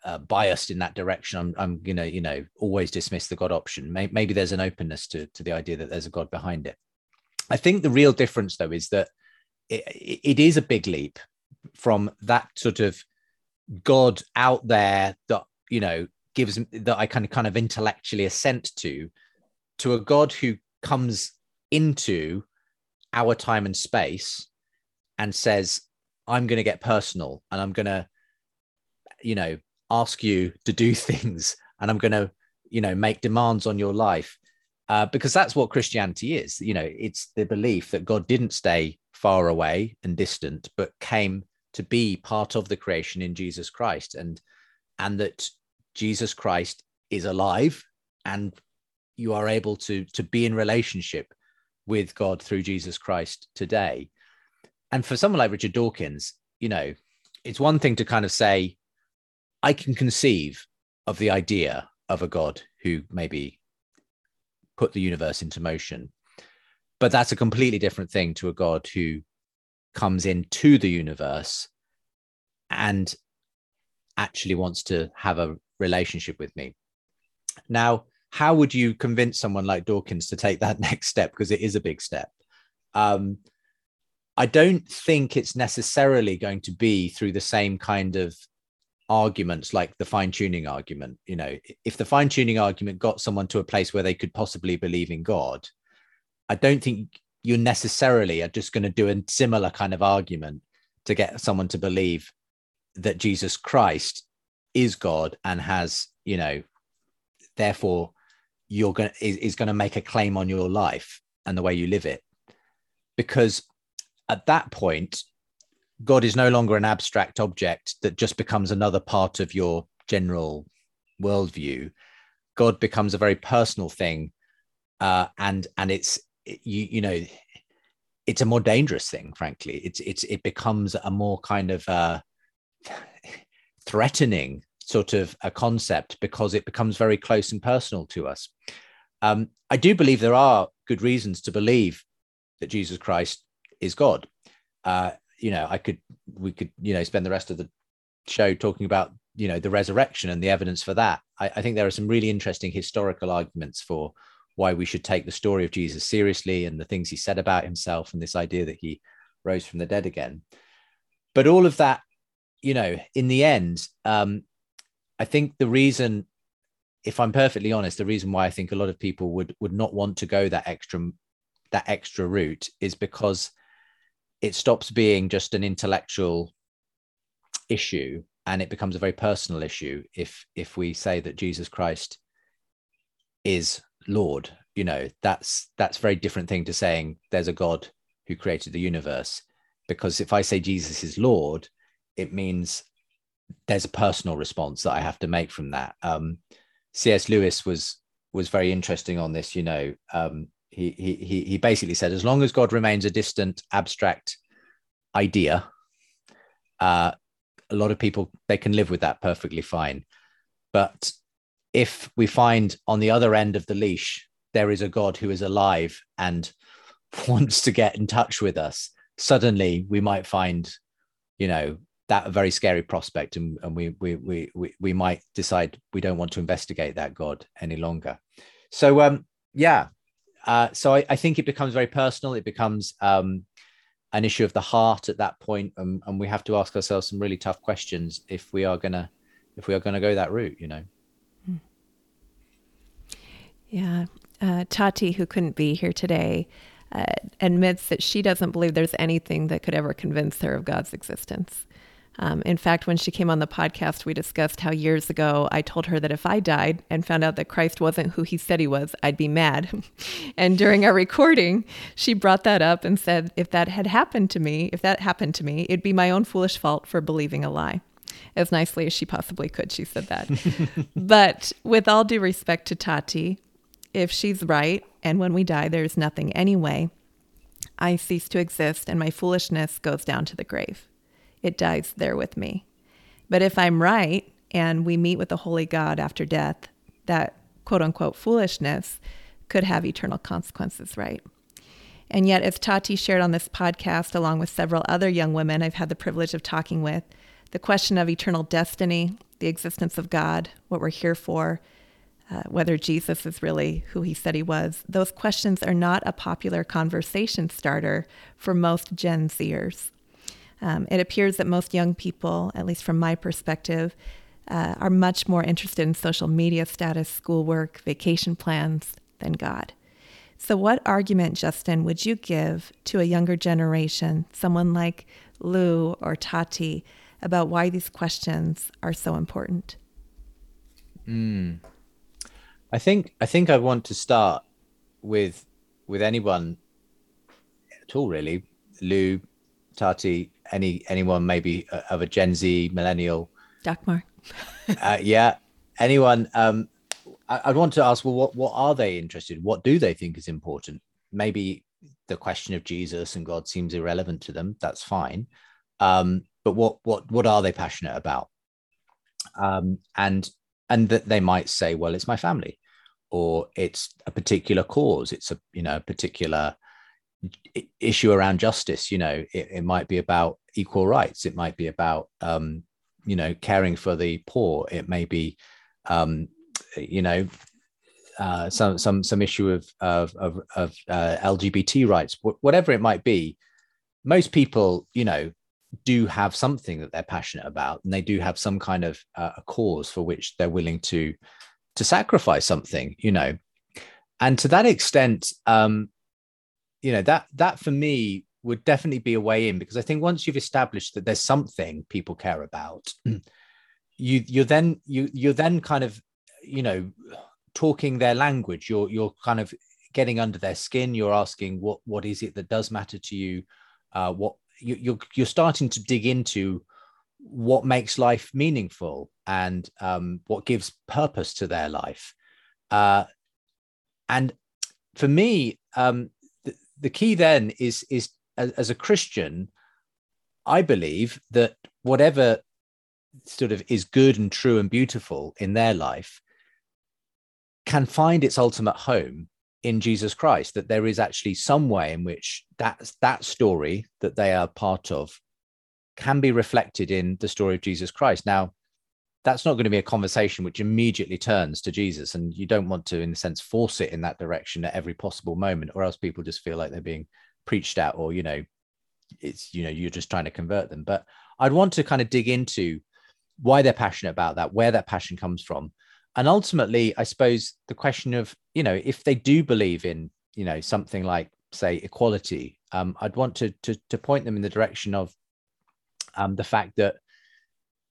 uh, biased in that direction. I'm, I'm going to, you know, always dismiss the God option. Maybe, maybe there's an openness to, to the idea that there's a God behind it. I think the real difference, though, is that it, it is a big leap from that sort of God out there that you know gives that I kind of kind of intellectually assent to, to a God who comes into our time and space and says, "I'm going to get personal and I'm going to, you know, ask you to do [laughs] things and I'm going to, you know, make demands on your life." Uh, because that's what Christianity is. You know, it's the belief that God didn't stay far away and distant, but came to be part of the creation in Jesus Christ and and that Jesus Christ is alive and you are able to to be in relationship with God through Jesus Christ today. And for someone like Richard Dawkins, you know, it's one thing to kind of say, I can conceive of the idea of a God who maybe put the universe into motion. But that's a completely different thing to a God who comes into the universe and actually wants to have a relationship with me. Now, how would you convince someone like Dawkins to take that [laughs] next step? Because it is a big step. Um, I don't think it's necessarily going to be through the same kind of arguments like the fine tuning argument. You know, if the fine tuning argument got someone to a place where they could possibly believe in God, I don't think you necessarily are just going to do a similar kind of argument to get someone to believe that Jesus Christ is God and has, you know, therefore you're going is, is going to make a claim on your life and the way you live it. Because at that point, God is no longer an abstract object that just becomes another part of your general worldview. God becomes a very personal thing, uh, and and it's you you know it's a more dangerous thing frankly. It's it's it becomes a more kind of uh [laughs] threatening sort of a concept because it becomes very close and personal to us. Um, i do believe there are good reasons to believe that jesus christ is god. Uh, you know i could we could you know spend the rest of the show talking about you know the resurrection and the evidence for that I, I think there are some really interesting historical arguments for why we should take the story of Jesus seriously and the things he said about himself and this idea that he rose from the dead again. But all of that, you know, in the end, um, I think the reason, if I'm perfectly honest, the reason why I think a lot of people would would not want to go that extra that extra route is because it stops being just an intellectual issue and it becomes a very personal issue if if we say that Jesus Christ is Lord. You know, that's that's very different thing to saying there's a God who created the universe. Because if I say Jesus is Lord, it means there's a personal response that I have to make from that. Um, C.S. Lewis was was very interesting on this. You know, um, he he he basically said, as long as God remains a distant, abstract idea, uh, a lot of people they can live with that perfectly fine. But if we find on the other end of the leash there is a God who is alive and [laughs] wants to get in touch with us, suddenly we might find, you know, that a very scary prospect, and, and we, we we we we might decide we don't want to investigate that God any longer. So um yeah, uh, so I, I, think it becomes very personal. It becomes um, an issue of the heart at that point, and, and, we have to ask ourselves some really tough questions if we are gonna if we are gonna go that route. You know. Hmm. Yeah, uh, Tati, who couldn't be here today, uh, admits that she doesn't believe there's anything that could ever convince her of God's existence. Um, in fact, when she came on the podcast, we discussed how years ago I told her that if I died and found out that Christ wasn't who he said he was, I'd be mad. [laughs] and during our recording, she brought that up and said, if that had happened to me, if that happened to me, it'd be my own foolish fault for believing a lie. As nicely as she possibly could, she said that. [laughs] but with all due respect to Tati, if she's right, and when we die, there's nothing anyway, I cease to exist and my foolishness goes down to the grave it dies there with me. But if I'm right and we meet with the holy God after death, that quote unquote foolishness could have eternal consequences, right? And yet, as Tati shared on this podcast, along with several other young women I've had the privilege of talking with, the question of eternal destiny, the existence of God, what we're here for, uh, whether Jesus is really who he said he was, those questions are not a popular conversation starter for most Gen Zers. Um, it appears that most young people, at least from my perspective, uh, are much more interested in social media status, schoolwork, vacation plans than God. So, what argument, Justin, would you give to a younger generation, someone like Lou or Tati, about why these questions are so important? Mm. I think I think I want to start with with anyone at all, really. Lou, Tati, any anyone maybe uh, of a Gen Z millennial? Dagmar. [laughs] uh, yeah, anyone. Um, I, I'd want to ask. Well, what what are they interested? What do they think is important? Maybe the question of Jesus and God seems irrelevant to them. That's fine. Um, but what what what are they passionate about? Um, and and that they might say, well, it's my family, or it's a particular cause. It's a you know a particular issue around justice you know it, it, might be about equal rights. It might be about um, you know caring for the poor. It may be um, you know uh, some some some issue of of of, of uh, lgbt rights whatever it might be. Most people you know do have something that they're passionate about and they do have some kind of uh, a cause for which they're willing to to sacrifice something you know. And to that extent um, you know that that for me would definitely be a way in because I think once you've established that there's something people care about, [clears throat] you you're then you you're then kind of you know talking their language. You're you're kind of getting under their skin. You're asking what what is it that does matter to you. Uh, what you, you're you're starting to dig into what makes life meaningful and um, what gives purpose to their life. Uh, and for me, um, the key then is is as, as a Christian, I believe that whatever sort of is good and true and beautiful in their life can find its ultimate home in Jesus Christ, that there is actually some way in which that, that story that they are part of can be reflected in the story of Jesus Christ. Now, that's not going to be a conversation which immediately turns to Jesus. And you don't want to, in a sense, force it in that direction at every possible moment, or else people just feel like they're being preached at, or, you know, it's, you know, you're just trying to convert them. But I'd want to kind of dig into why they're passionate about that, where that passion comes from. And ultimately, I suppose the question of, you know, if they do believe in, you know, something like, say, equality, um, I'd want to, to, to point them in the direction of um, the fact that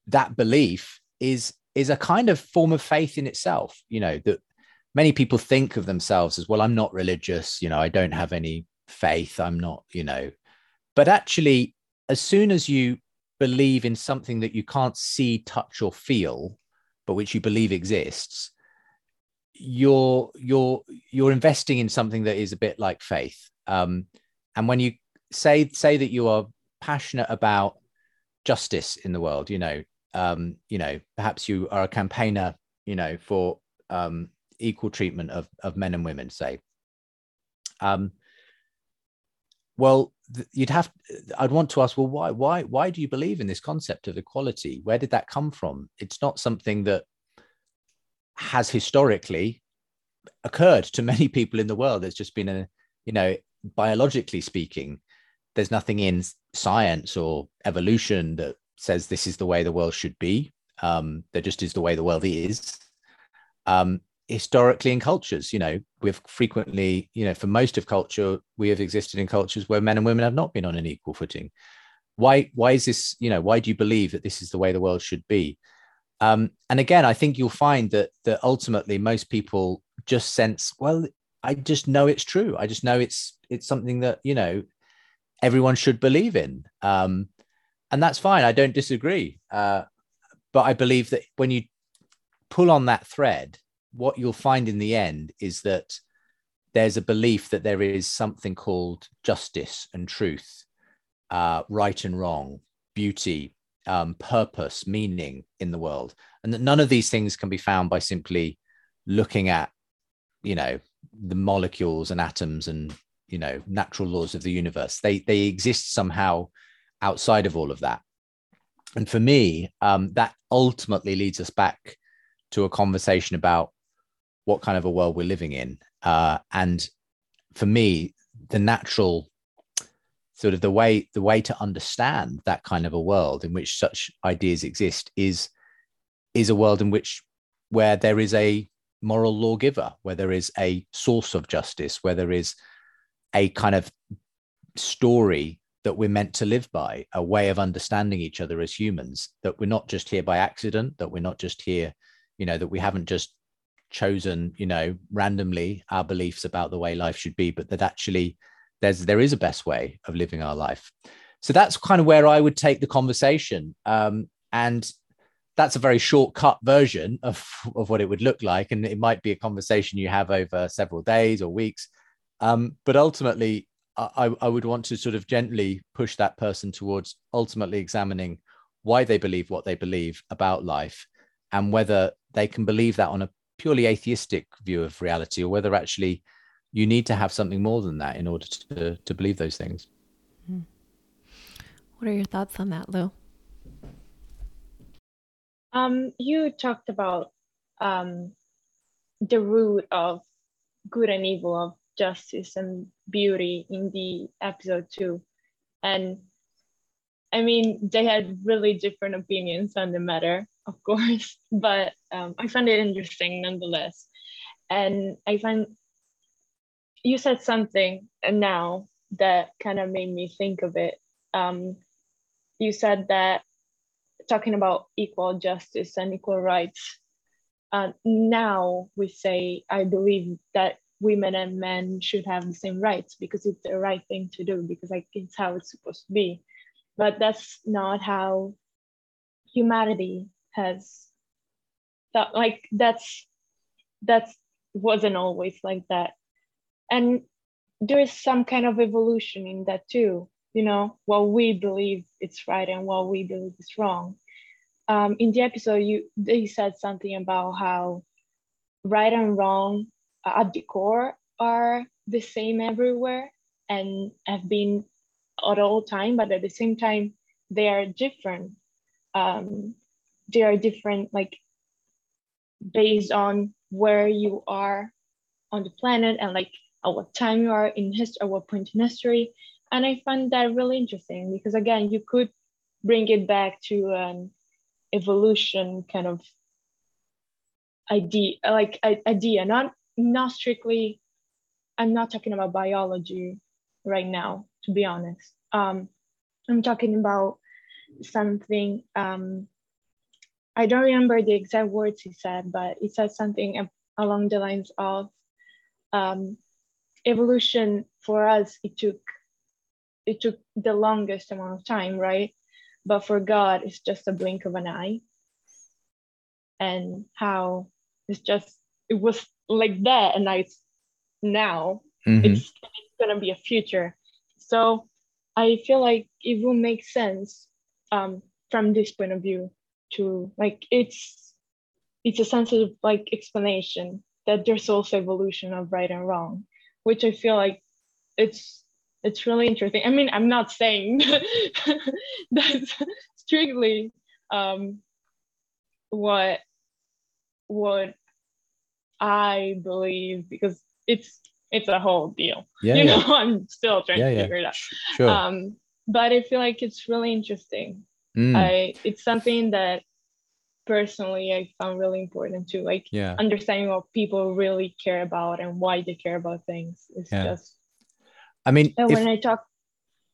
that belief is is a kind of form of faith in itself you know that many people think of themselves as well i'm not religious you know i don't have any faith i'm not you know. But actually as soon as you believe in something that you can't see touch or feel but which you believe exists you're you're you're investing in something that is a bit like faith. Um, and when you say say that you are passionate about justice in the world you know um, you know perhaps you are a campaigner you know for um, equal treatment of, of men and women say. Um, well you'd have i'd want to ask well why why why do you believe in this concept of equality? Where did that come from? It's not something that has historically occurred to [laughs] many people in the world. There's just been a you know biologically speaking there's nothing in science or evolution that says this is the way the world should be um, there just is the way the world is um, historically in cultures you know we've frequently you know for most of culture we have existed in cultures where men and women have not been on an equal footing. Why why is this you know why do you believe that this is the way the world should be? Um, and again i think you'll find that that ultimately most people just sense well i just know it's true. I just know it's it's something that you know everyone should believe in. Um, and that's fine i don't disagree uh, but i believe that when you pull on that thread what you'll find in the end is that there's a belief that there is something called justice and truth, uh, right and wrong, beauty, um, purpose, meaning in the world, and that none of these things can be found by simply looking at, you know, the molecules and atoms and you know natural laws of the universe. They they exist somehow outside of all of that. And for me, um, that ultimately leads us back to a conversation about what kind of a world we're living in. Uh, and for me, the natural sort of the way the way to understand that kind of a world in which such ideas exist is is a world in which where there is a moral lawgiver, where there is a source of justice, where there is a kind of story that we're meant to live by, a way of understanding each other as humans, that we're not just here by accident, that we're not just here, you know, that we haven't just chosen you know randomly our beliefs about the way life should be but that actually there's there is a best way of living our life. So that's kind of where i would take the conversation. Um, and that's a very shortcut version of, of what it would look like. And it might be a conversation you have over several days or weeks. Um, but ultimately I, I would want to sort of gently push that person towards ultimately examining why they believe what they believe about life and whether they can believe that on a purely atheistic view of reality or whether actually you need to have something more than that in order to, to believe those things. Hmm. What are your thoughts on that, Lou? Um, you talked about um, the root of good and evil, of justice and beauty in the episode two. And I mean, they had really different opinions on the matter of course, [laughs] but um, I find it interesting nonetheless. And I find you said something now that kind of made me think of it. Um, you said that talking about equal justice and equal rights, uh, now we say, I believe that women and men should have the same rights because it's the right thing to do, because like it's how it's supposed to be. But that's not how humanity has that like that's that's wasn't always like that and there is some kind of evolution in that too you know what we believe it's right and what we believe is wrong um, in the episode you they said something about how right and wrong at the core are the same everywhere and have been at all time but at the same time they are different. Um, they are different like based on where you are on the planet and like at what time you are in history at what point in history. And i find that really interesting because again you could bring it back to an evolution kind of idea like idea not not strictly i'm not talking about biology right now to be honest um i'm talking about something um I don't remember the exact words he said, but he said something along the lines of um, evolution for us. It took it took the longest amount of time, right? But for God, it's just a blink of an eye, and how it's just it was like that and I now Mhm. it's, it's gonna be a future. So I feel like it will make sense um, from this point of view to like it's it's a sensitive like explanation that there's also evolution of right and wrong, which I feel like it's it's really interesting. I mean, I'm not saying [laughs] that's strictly um, what what I believe because it's it's a whole deal. yeah, you yeah. know, [laughs] I'm still trying yeah, to figure it out. Sure. Um, but I feel like it's really interesting. Mm, I it's something that personally I found really important too. Like yeah. understanding what people really care about and why they care about things is Yeah. just I mean, and if- when I talk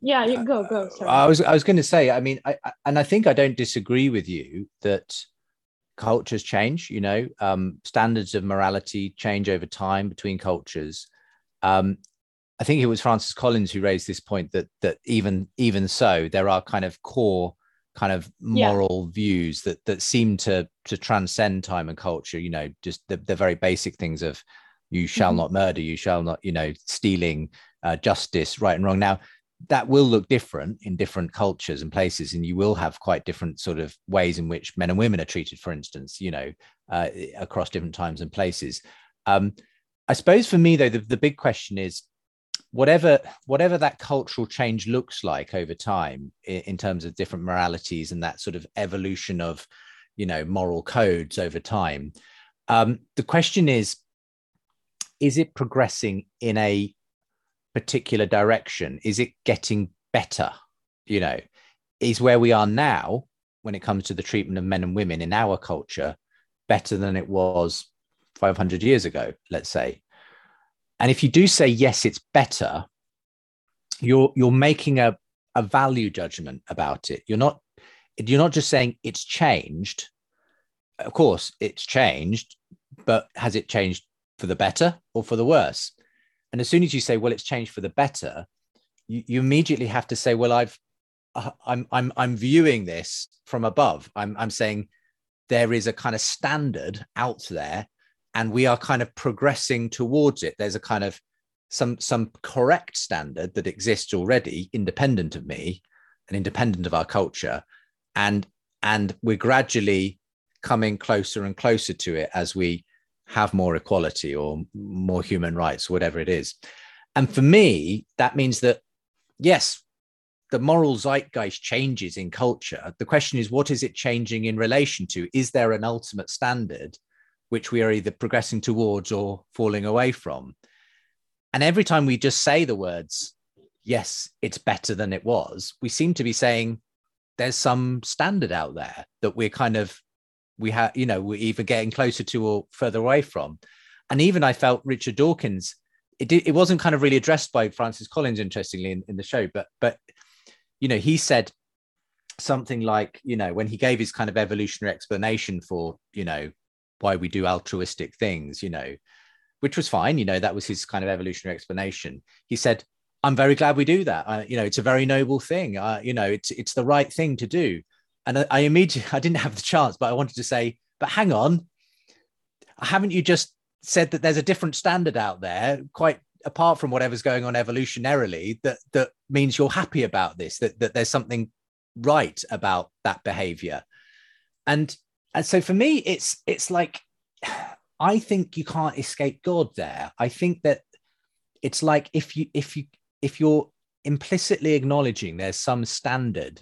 yeah, you go, go. Sorry. I was I was going to say, I mean, I, I- and I think I don't disagree with you that cultures change. You know, um, standards of morality change over time between cultures. Um, I think it was Francis Collins who raised this point that that even even so, there are kind of core kind of Yeah. moral views that that seem to to transcend time and culture. You know, just the, the very basic things of you shall Mhm. not murder, you shall not, you know, stealing, uh, justice, right and wrong. Now, that will look different in different cultures and places and you will have quite different sort of ways in which men and women are treated for instance you know uh, across different times and places. Um, i suppose for me though the, the big question is whatever whatever that cultural change looks like over time in, in terms of different moralities and that sort of evolution of you know moral codes over time um, the question is is it progressing in a particular direction? Is it getting better? You know is where we are now when it comes to the treatment of men and women in our culture better than it was 500 years ago let's say? And if you do say yes it's better you're you're making a, a value judgment about it. You're not you're not just saying it's changed. Of course it's changed but has it changed for the better or for the worse and as soon as you say, well, it's changed for the better, you, you immediately have to say, well, I've, uh, I'm, I'm, I'm viewing this from above. I'm, I'm saying there is a kind of standard out there, and we are kind of progressing towards it. There's a kind of some, some correct standard that exists already, independent of me and independent of our culture, and and we're gradually coming closer and closer to it as we have more equality or more human rights, whatever it is. And for me, that means that, yes, the moral zeitgeist changes in culture. The question is, what is it changing in relation to? Is there an ultimate standard which we are either progressing towards or falling away from? And every time we just say the words, yes, it's better than it was, we seem to be saying there's some standard out there that we're kind of we have you know we're either getting closer to or further away from. And even i felt richard dawkins it, did, it wasn't kind of really addressed by francis collins interestingly in, in the show but but you know he said something like you know when he gave his kind of evolutionary explanation for you know why we do altruistic things you know which was fine you know that was his kind of evolutionary explanation. He said i'm very glad we do that. Uh, you know it's a very noble thing. Uh, you know it's it's the right thing to do and I, I immediately [laughs] I didn't have the chance, but I wanted to say, but hang on, haven't you just said that there's a different standard out there, quite apart from whatever's going on evolutionarily, that that means you're happy about this, that that there's something right about that behavior, and and so for me, it's it's like [sighs] I think you can't escape God there. I think that it's like if you if you if you're implicitly acknowledging there's some standard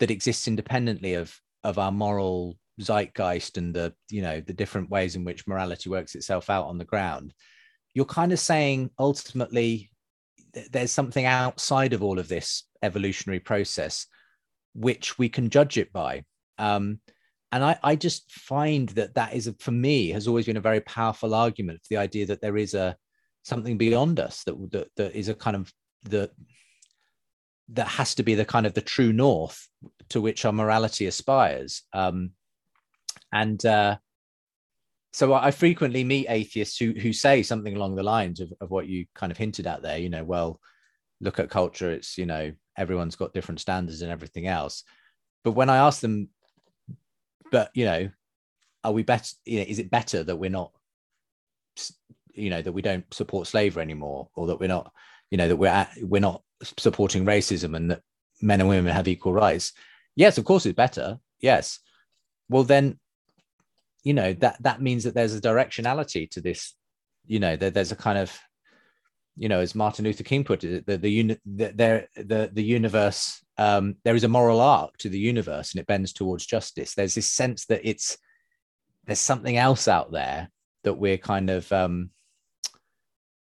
that exists independently of of our moral zeitgeist and the you know the different ways in which morality works itself out on the ground you're kind of saying ultimately th- there's something outside of all of this evolutionary process which we can judge it by. Um, and I, I just find that that is for me has always been a very powerful argument for the idea that there is a something beyond us that that, that is a kind of the that has to be the kind of the true north to which our morality aspires um, and uh, so I frequently meet atheists who who say something along the lines of, of what you kind of hinted at there. You know, well, look at culture; it's you know everyone's got different standards and everything else. But when I ask them, but you know, are we better? You know, is it better that we're not you know that we don't support slavery anymore or that we're not you know that we're at, we're not supporting racism and that men and women have equal rights. Yes of course it's better. Yes. Well then you know that that means that there's a directionality to this you know that there's a kind of you know as martin luther king put it the the uni- the, the, the, universe um, there is a moral arc to the universe and it bends towards justice. There's this sense that it's there's something else out there that we're kind of um,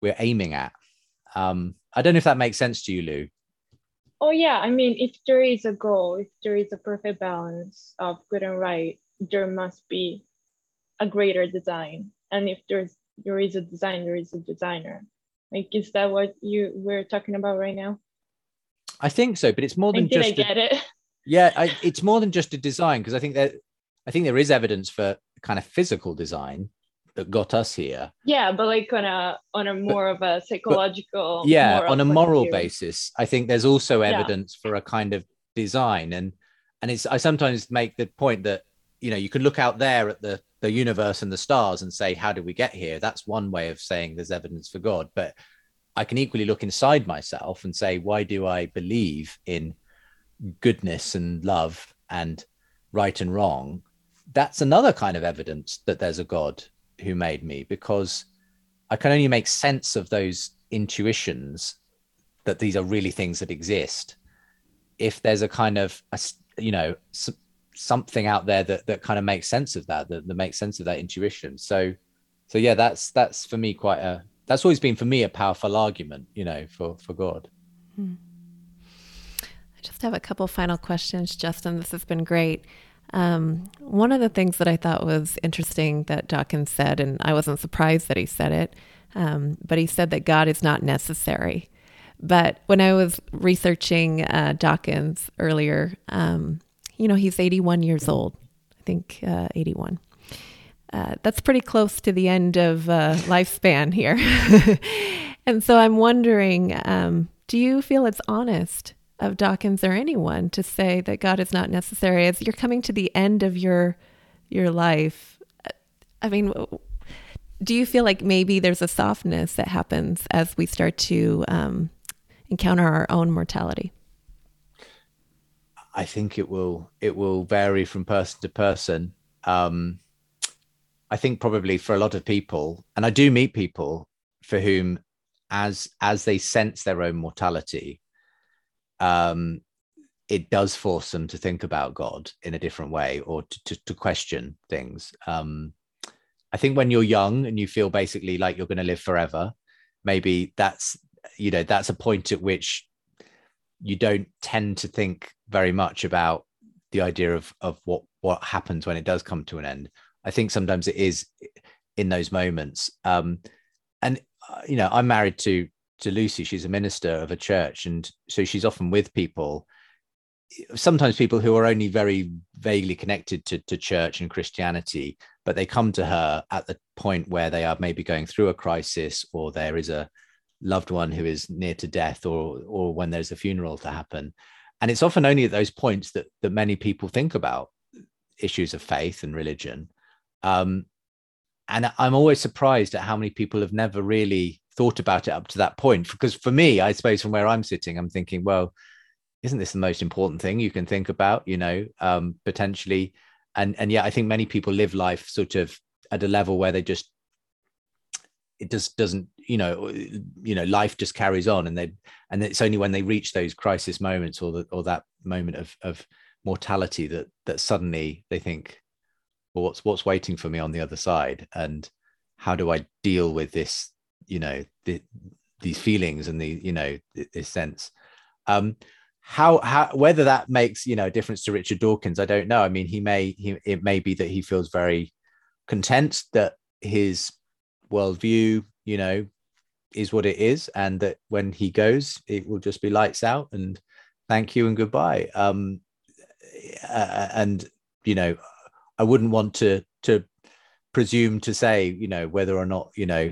we're aiming at. Um, i don't know if that makes sense to you lou. Oh yeah. I mean if there is a goal if there is a perfect balance of good and right there must be a greater design. And if there's there is a design there is a designer. Like is that what you we're talking about right now? I think so but it's more than like, did I get a, it? [laughs] Yeah I, it's more than just a design because i think that i think there is evidence for kind of physical design that got us here. Yeah but like on a on a more of a psychological yeah on a moral view. basis i think there's also Yeah. evidence for a kind of design. And and it's i sometimes make the point that you know you can look out there at the the universe and the stars and say how did we get here? That's one way of saying there's evidence for god. But i can equally look inside myself and say why do i believe in goodness and love and right and wrong? That's another kind of evidence that there's a god who made me because i can only make sense of those intuitions that these are really things that exist if there's a kind of a you know something out there that that kind of makes sense of that, that that makes sense of that intuition so so yeah that's that's for me quite a that's always been for me a powerful argument you know for for god hmm. I just have a couple final questions, Justin. This has been great. Um, one of the things that I thought was interesting that Dawkins said, and I wasn't surprised that he said it, um, but he said that God is not necessary. But when I was researching uh, Dawkins earlier, um, you know, he's 81 years old. I think uh, 81. Uh, that's pretty close to the end of uh, lifespan here. [laughs] and so I'm wondering um, do you feel it's honest of Dawkins or anyone to say that God is not necessary as you're coming to the end of your your life? I mean, do you feel like maybe there's a softness that happens as we start to um, encounter our own mortality? i think it will it will vary from person to person um i think probably for a lot of people and i do meet people for whom as as they sense their own mortality um it does force them to think about god in a different way or to, to, to question things. Um i think when you're young and you feel basically like you're going to live forever maybe that's you know that's a point at which you don't tend to think very much about the idea of of what what happens when it does come to an end. I think sometimes it is in those moments. Um and uh, you know i'm married to to lucy she's a minister of a church and so she's often with people sometimes people who are only very vaguely connected to, to church and christianity but they come to her at the point where they are maybe going through a crisis or there is a loved one who is near to death or or when there's a funeral to happen. And it's often only at those points that that many people think about issues of faith and religion. Um, and i'm always surprised at how many people have never really thought about it up to that point because for me i suppose from where i'm sitting i'm thinking well isn't this the most important thing you can think about you know um, potentially? And and yeah i think many people live life sort of at a level where they just it just doesn't you know you know life just carries on and they and it's only when they reach those crisis moments or the, or that moment of of mortality that that suddenly they think well what's what's waiting for me on the other side? And how do i deal with this you know the, these feelings and the you know this sense. Um how how whether that makes you know a difference to richard dawkins i don't know. I mean he may he it may be that he feels very content that his worldview you know is what it is and that when he goes it will just be lights out and thank you and goodbye. Um uh, and you know i wouldn't want to to presume to say you know whether or not you know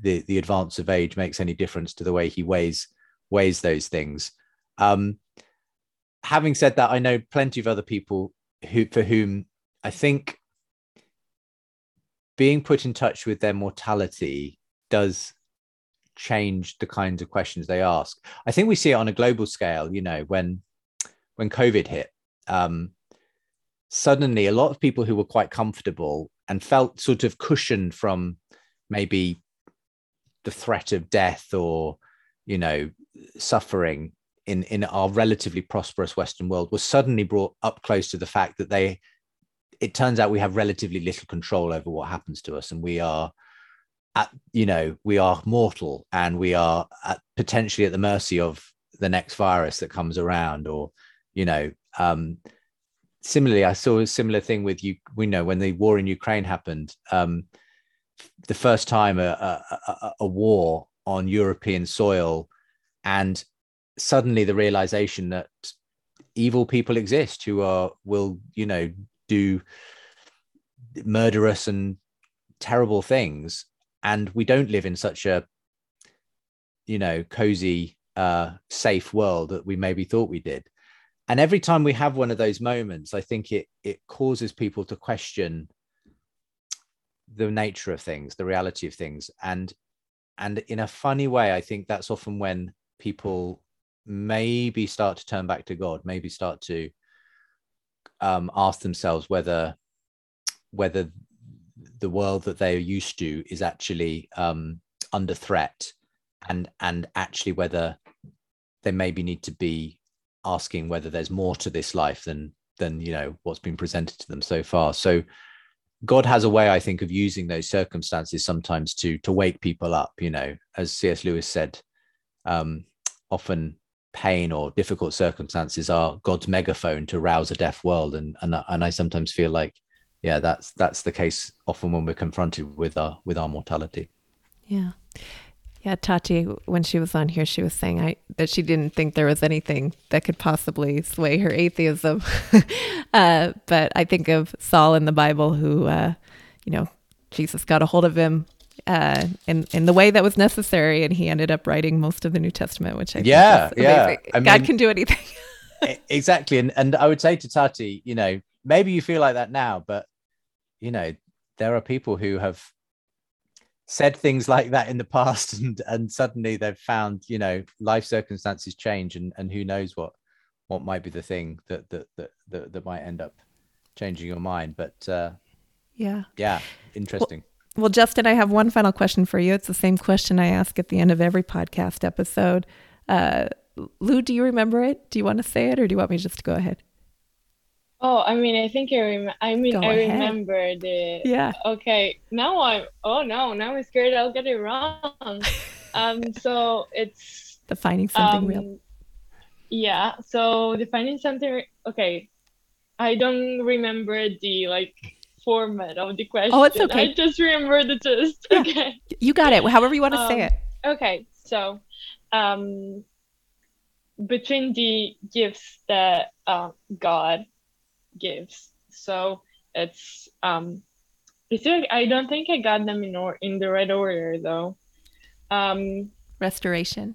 the the advance of age makes any difference to the way he weighs weighs those things um having said that i know plenty of other people who for whom i think being put in touch with their mortality does change the kinds of questions they ask. I think we see it on a global scale. You know, when when COVID hit, um, suddenly a lot of people who were quite comfortable and felt sort of cushioned from maybe the threat of death or you know suffering in in our relatively prosperous western world was suddenly brought up close to the fact that they it turns out we have relatively little control over what happens to us and we are at you know we are mortal and we are at, potentially at the mercy of the next virus that comes around or you know um similarly i saw a similar thing with you we know when the war in ukraine happened um the first time a, a, a war on european soil and suddenly the realization that evil people exist who are will you know do murderous and terrible things. And we don't live in such a you know cozy uh safe world that we maybe thought we did. And every time we have one of those moments i think it it causes people to question the nature of things the reality of things and and in a funny way i think that's often when people maybe start to turn back to God, maybe start to um, ask themselves whether whether the world that they are used to is actually um, under threat, and and actually whether they maybe need to be asking whether there's more to this life than than you know what's been presented to them so far. So God has a way, I think, of using those circumstances sometimes to to wake people up. You know, as C.S. Lewis said, um, often pain or difficult circumstances are God's megaphone to rouse a deaf world. And and and I sometimes feel like, yeah, that's that's the case often when we're confronted with our with our mortality. Yeah. Yeah, Tati, when she was on here, she was saying I, that she didn't think there was anything that could possibly sway her atheism. [laughs] uh, but I think of Saul in the Bible, who, uh, you know, Jesus got a hold of him uh, in in the way that was necessary, and he ended up writing most of the New Testament, which I yeah yeah I God mean, can do anything. [laughs] exactly, and and I would say to Tati, you know, maybe you feel like that now, but you know, there are people who have said things like that in the [laughs] past, and and suddenly they've found, you know, life circumstances change, and and who knows what what might be the thing that that that that, that might end up changing your mind, but. uh yeah. Yeah. Interesting. Well, well, Justin, I have one final question for you. It's the same question I ask at the end of every podcast episode. Uh, Lou, do you remember it? Do you want to say it, or do you want me just to go ahead? Oh, I mean, I think I rem- I mean, go I ahead. remember the. Yeah. Okay, now I'm. Oh no, now I'm scared I'll get it wrong. [laughs] um. So it's defining something um, real. Yeah. So defining something. Okay, I don't remember the like format of the question. Oh, it's okay. I just remember the gist. Yeah. Okay. You got it. However you want to um, say it. Okay. So, um, between the gifts that uh, God gives, so it's um, I don't think I got them in or in the right order though. Um, restoration.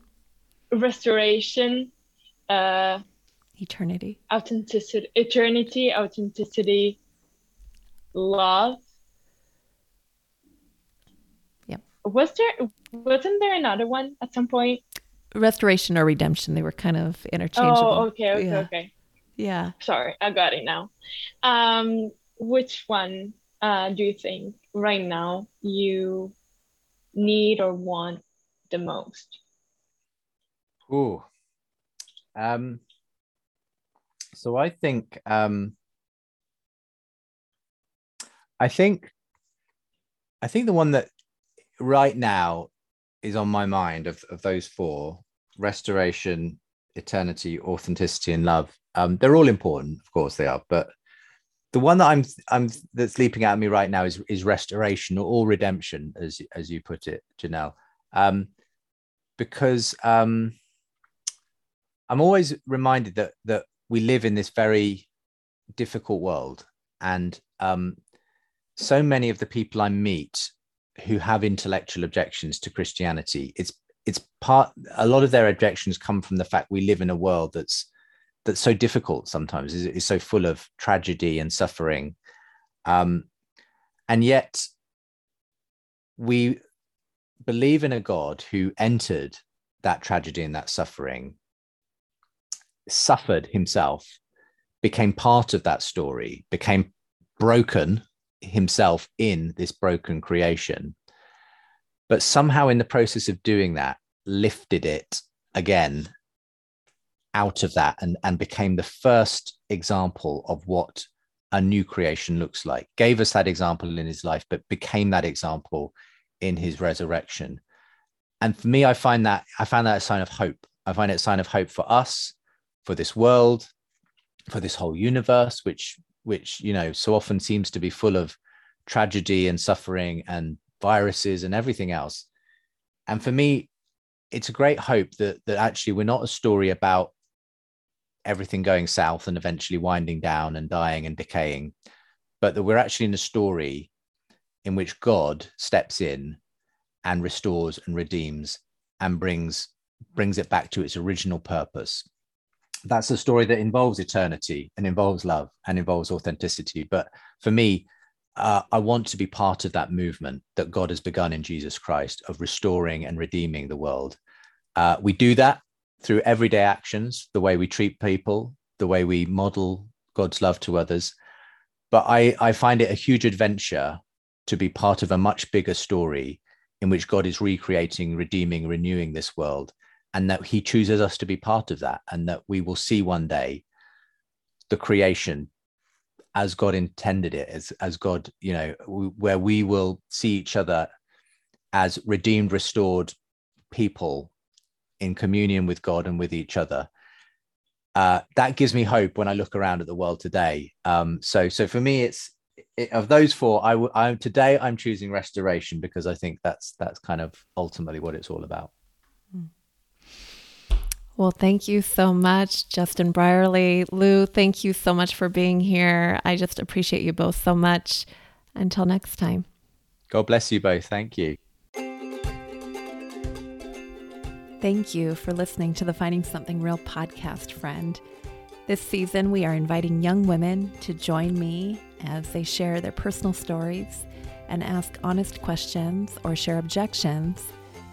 Restoration. Uh, eternity. Authenticity. Eternity. Authenticity love. Yep. Was there wasn't there another one at some point? Restoration or redemption. They were kind of interchangeable. Oh, okay, okay, yeah. okay. Yeah. Sorry, I got it now. Um, which one uh, do you think right now you need or want the most? Ooh. Um, so I think um, I think I think the one that right now is on my mind of, of those four restoration, eternity, authenticity, and love. Um, they're all important, of course they are, but the one that I'm I'm that's leaping at me right now is is restoration or, redemption, as as you put it, Janelle. Um, because um, I'm always reminded that that we live in this very difficult world, and um, so many of the people I meet who have intellectual objections to Christianity, it's it's part a lot of their objections come from the fact we live in a world that's that's so difficult sometimes is, is so full of tragedy and suffering. Um, and yet we believe in a God who entered that tragedy and that suffering, suffered himself, became part of that story, became broken himself in this broken creation, but somehow in the process of doing that, lifted it again out of that and, and became the first example of what a new creation looks like. Gave us that example in his life, but became that example in his resurrection. And for me, I find that I found that a sign of hope. I find it a sign of hope for us, for this world, for this whole universe, which which you know so often seems to be full of tragedy and suffering and viruses and everything else. And for me, it's a great hope that that actually we're not a story about everything going south and eventually winding down and dying and decaying, but that we're actually in a story in which God steps in and restores and redeems and brings brings it back to its original purpose. That's a story that involves eternity and involves love and involves authenticity. But for me, uh, I want to be part of that movement that God has begun in Jesus Christ of restoring and redeeming the world. Uh, we do that through everyday actions, the way we treat people, the way we model God's love to others. But I, I find it a huge adventure to be part of a much bigger story in which God is recreating, redeeming, renewing this world, and that He chooses us to be part of that, and that we will see one day the creation as God intended it, as as God, you know, where we will see each other as redeemed, restored people in communion with God and with each other. Uh, that gives me hope when I look around at the world today. Um, so, so for me, it's it, of those four. I, w- I today I'm choosing restoration because I think that's that's kind of ultimately what it's all about. Hmm. Well, thank you so much, Justin Brierley. Lou, thank you so much for being here. I just appreciate you both so much. Until next time. God bless you both. Thank you. Thank you for listening to the Finding Something Real podcast, friend. This season, we are inviting young women to join me as they share their personal stories and ask honest questions or share objections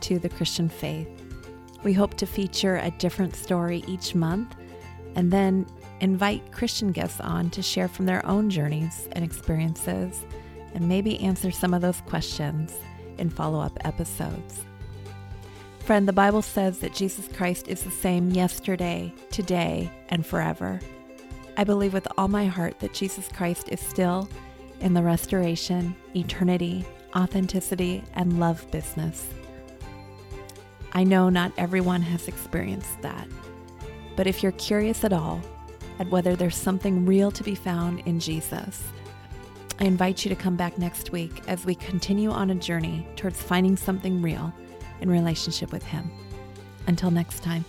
to the Christian faith. We hope to feature a different story each month and then invite Christian guests on to share from their own journeys and experiences and maybe answer some of those questions in follow up episodes. Friend, the Bible says that Jesus Christ is the same yesterday, today, and forever. I believe with all my heart that Jesus Christ is still in the restoration, eternity, authenticity, and love business. I know not everyone has experienced that, but if you're curious at all at whether there's something real to be found in Jesus, I invite you to come back next week as we continue on a journey towards finding something real in relationship with Him. Until next time.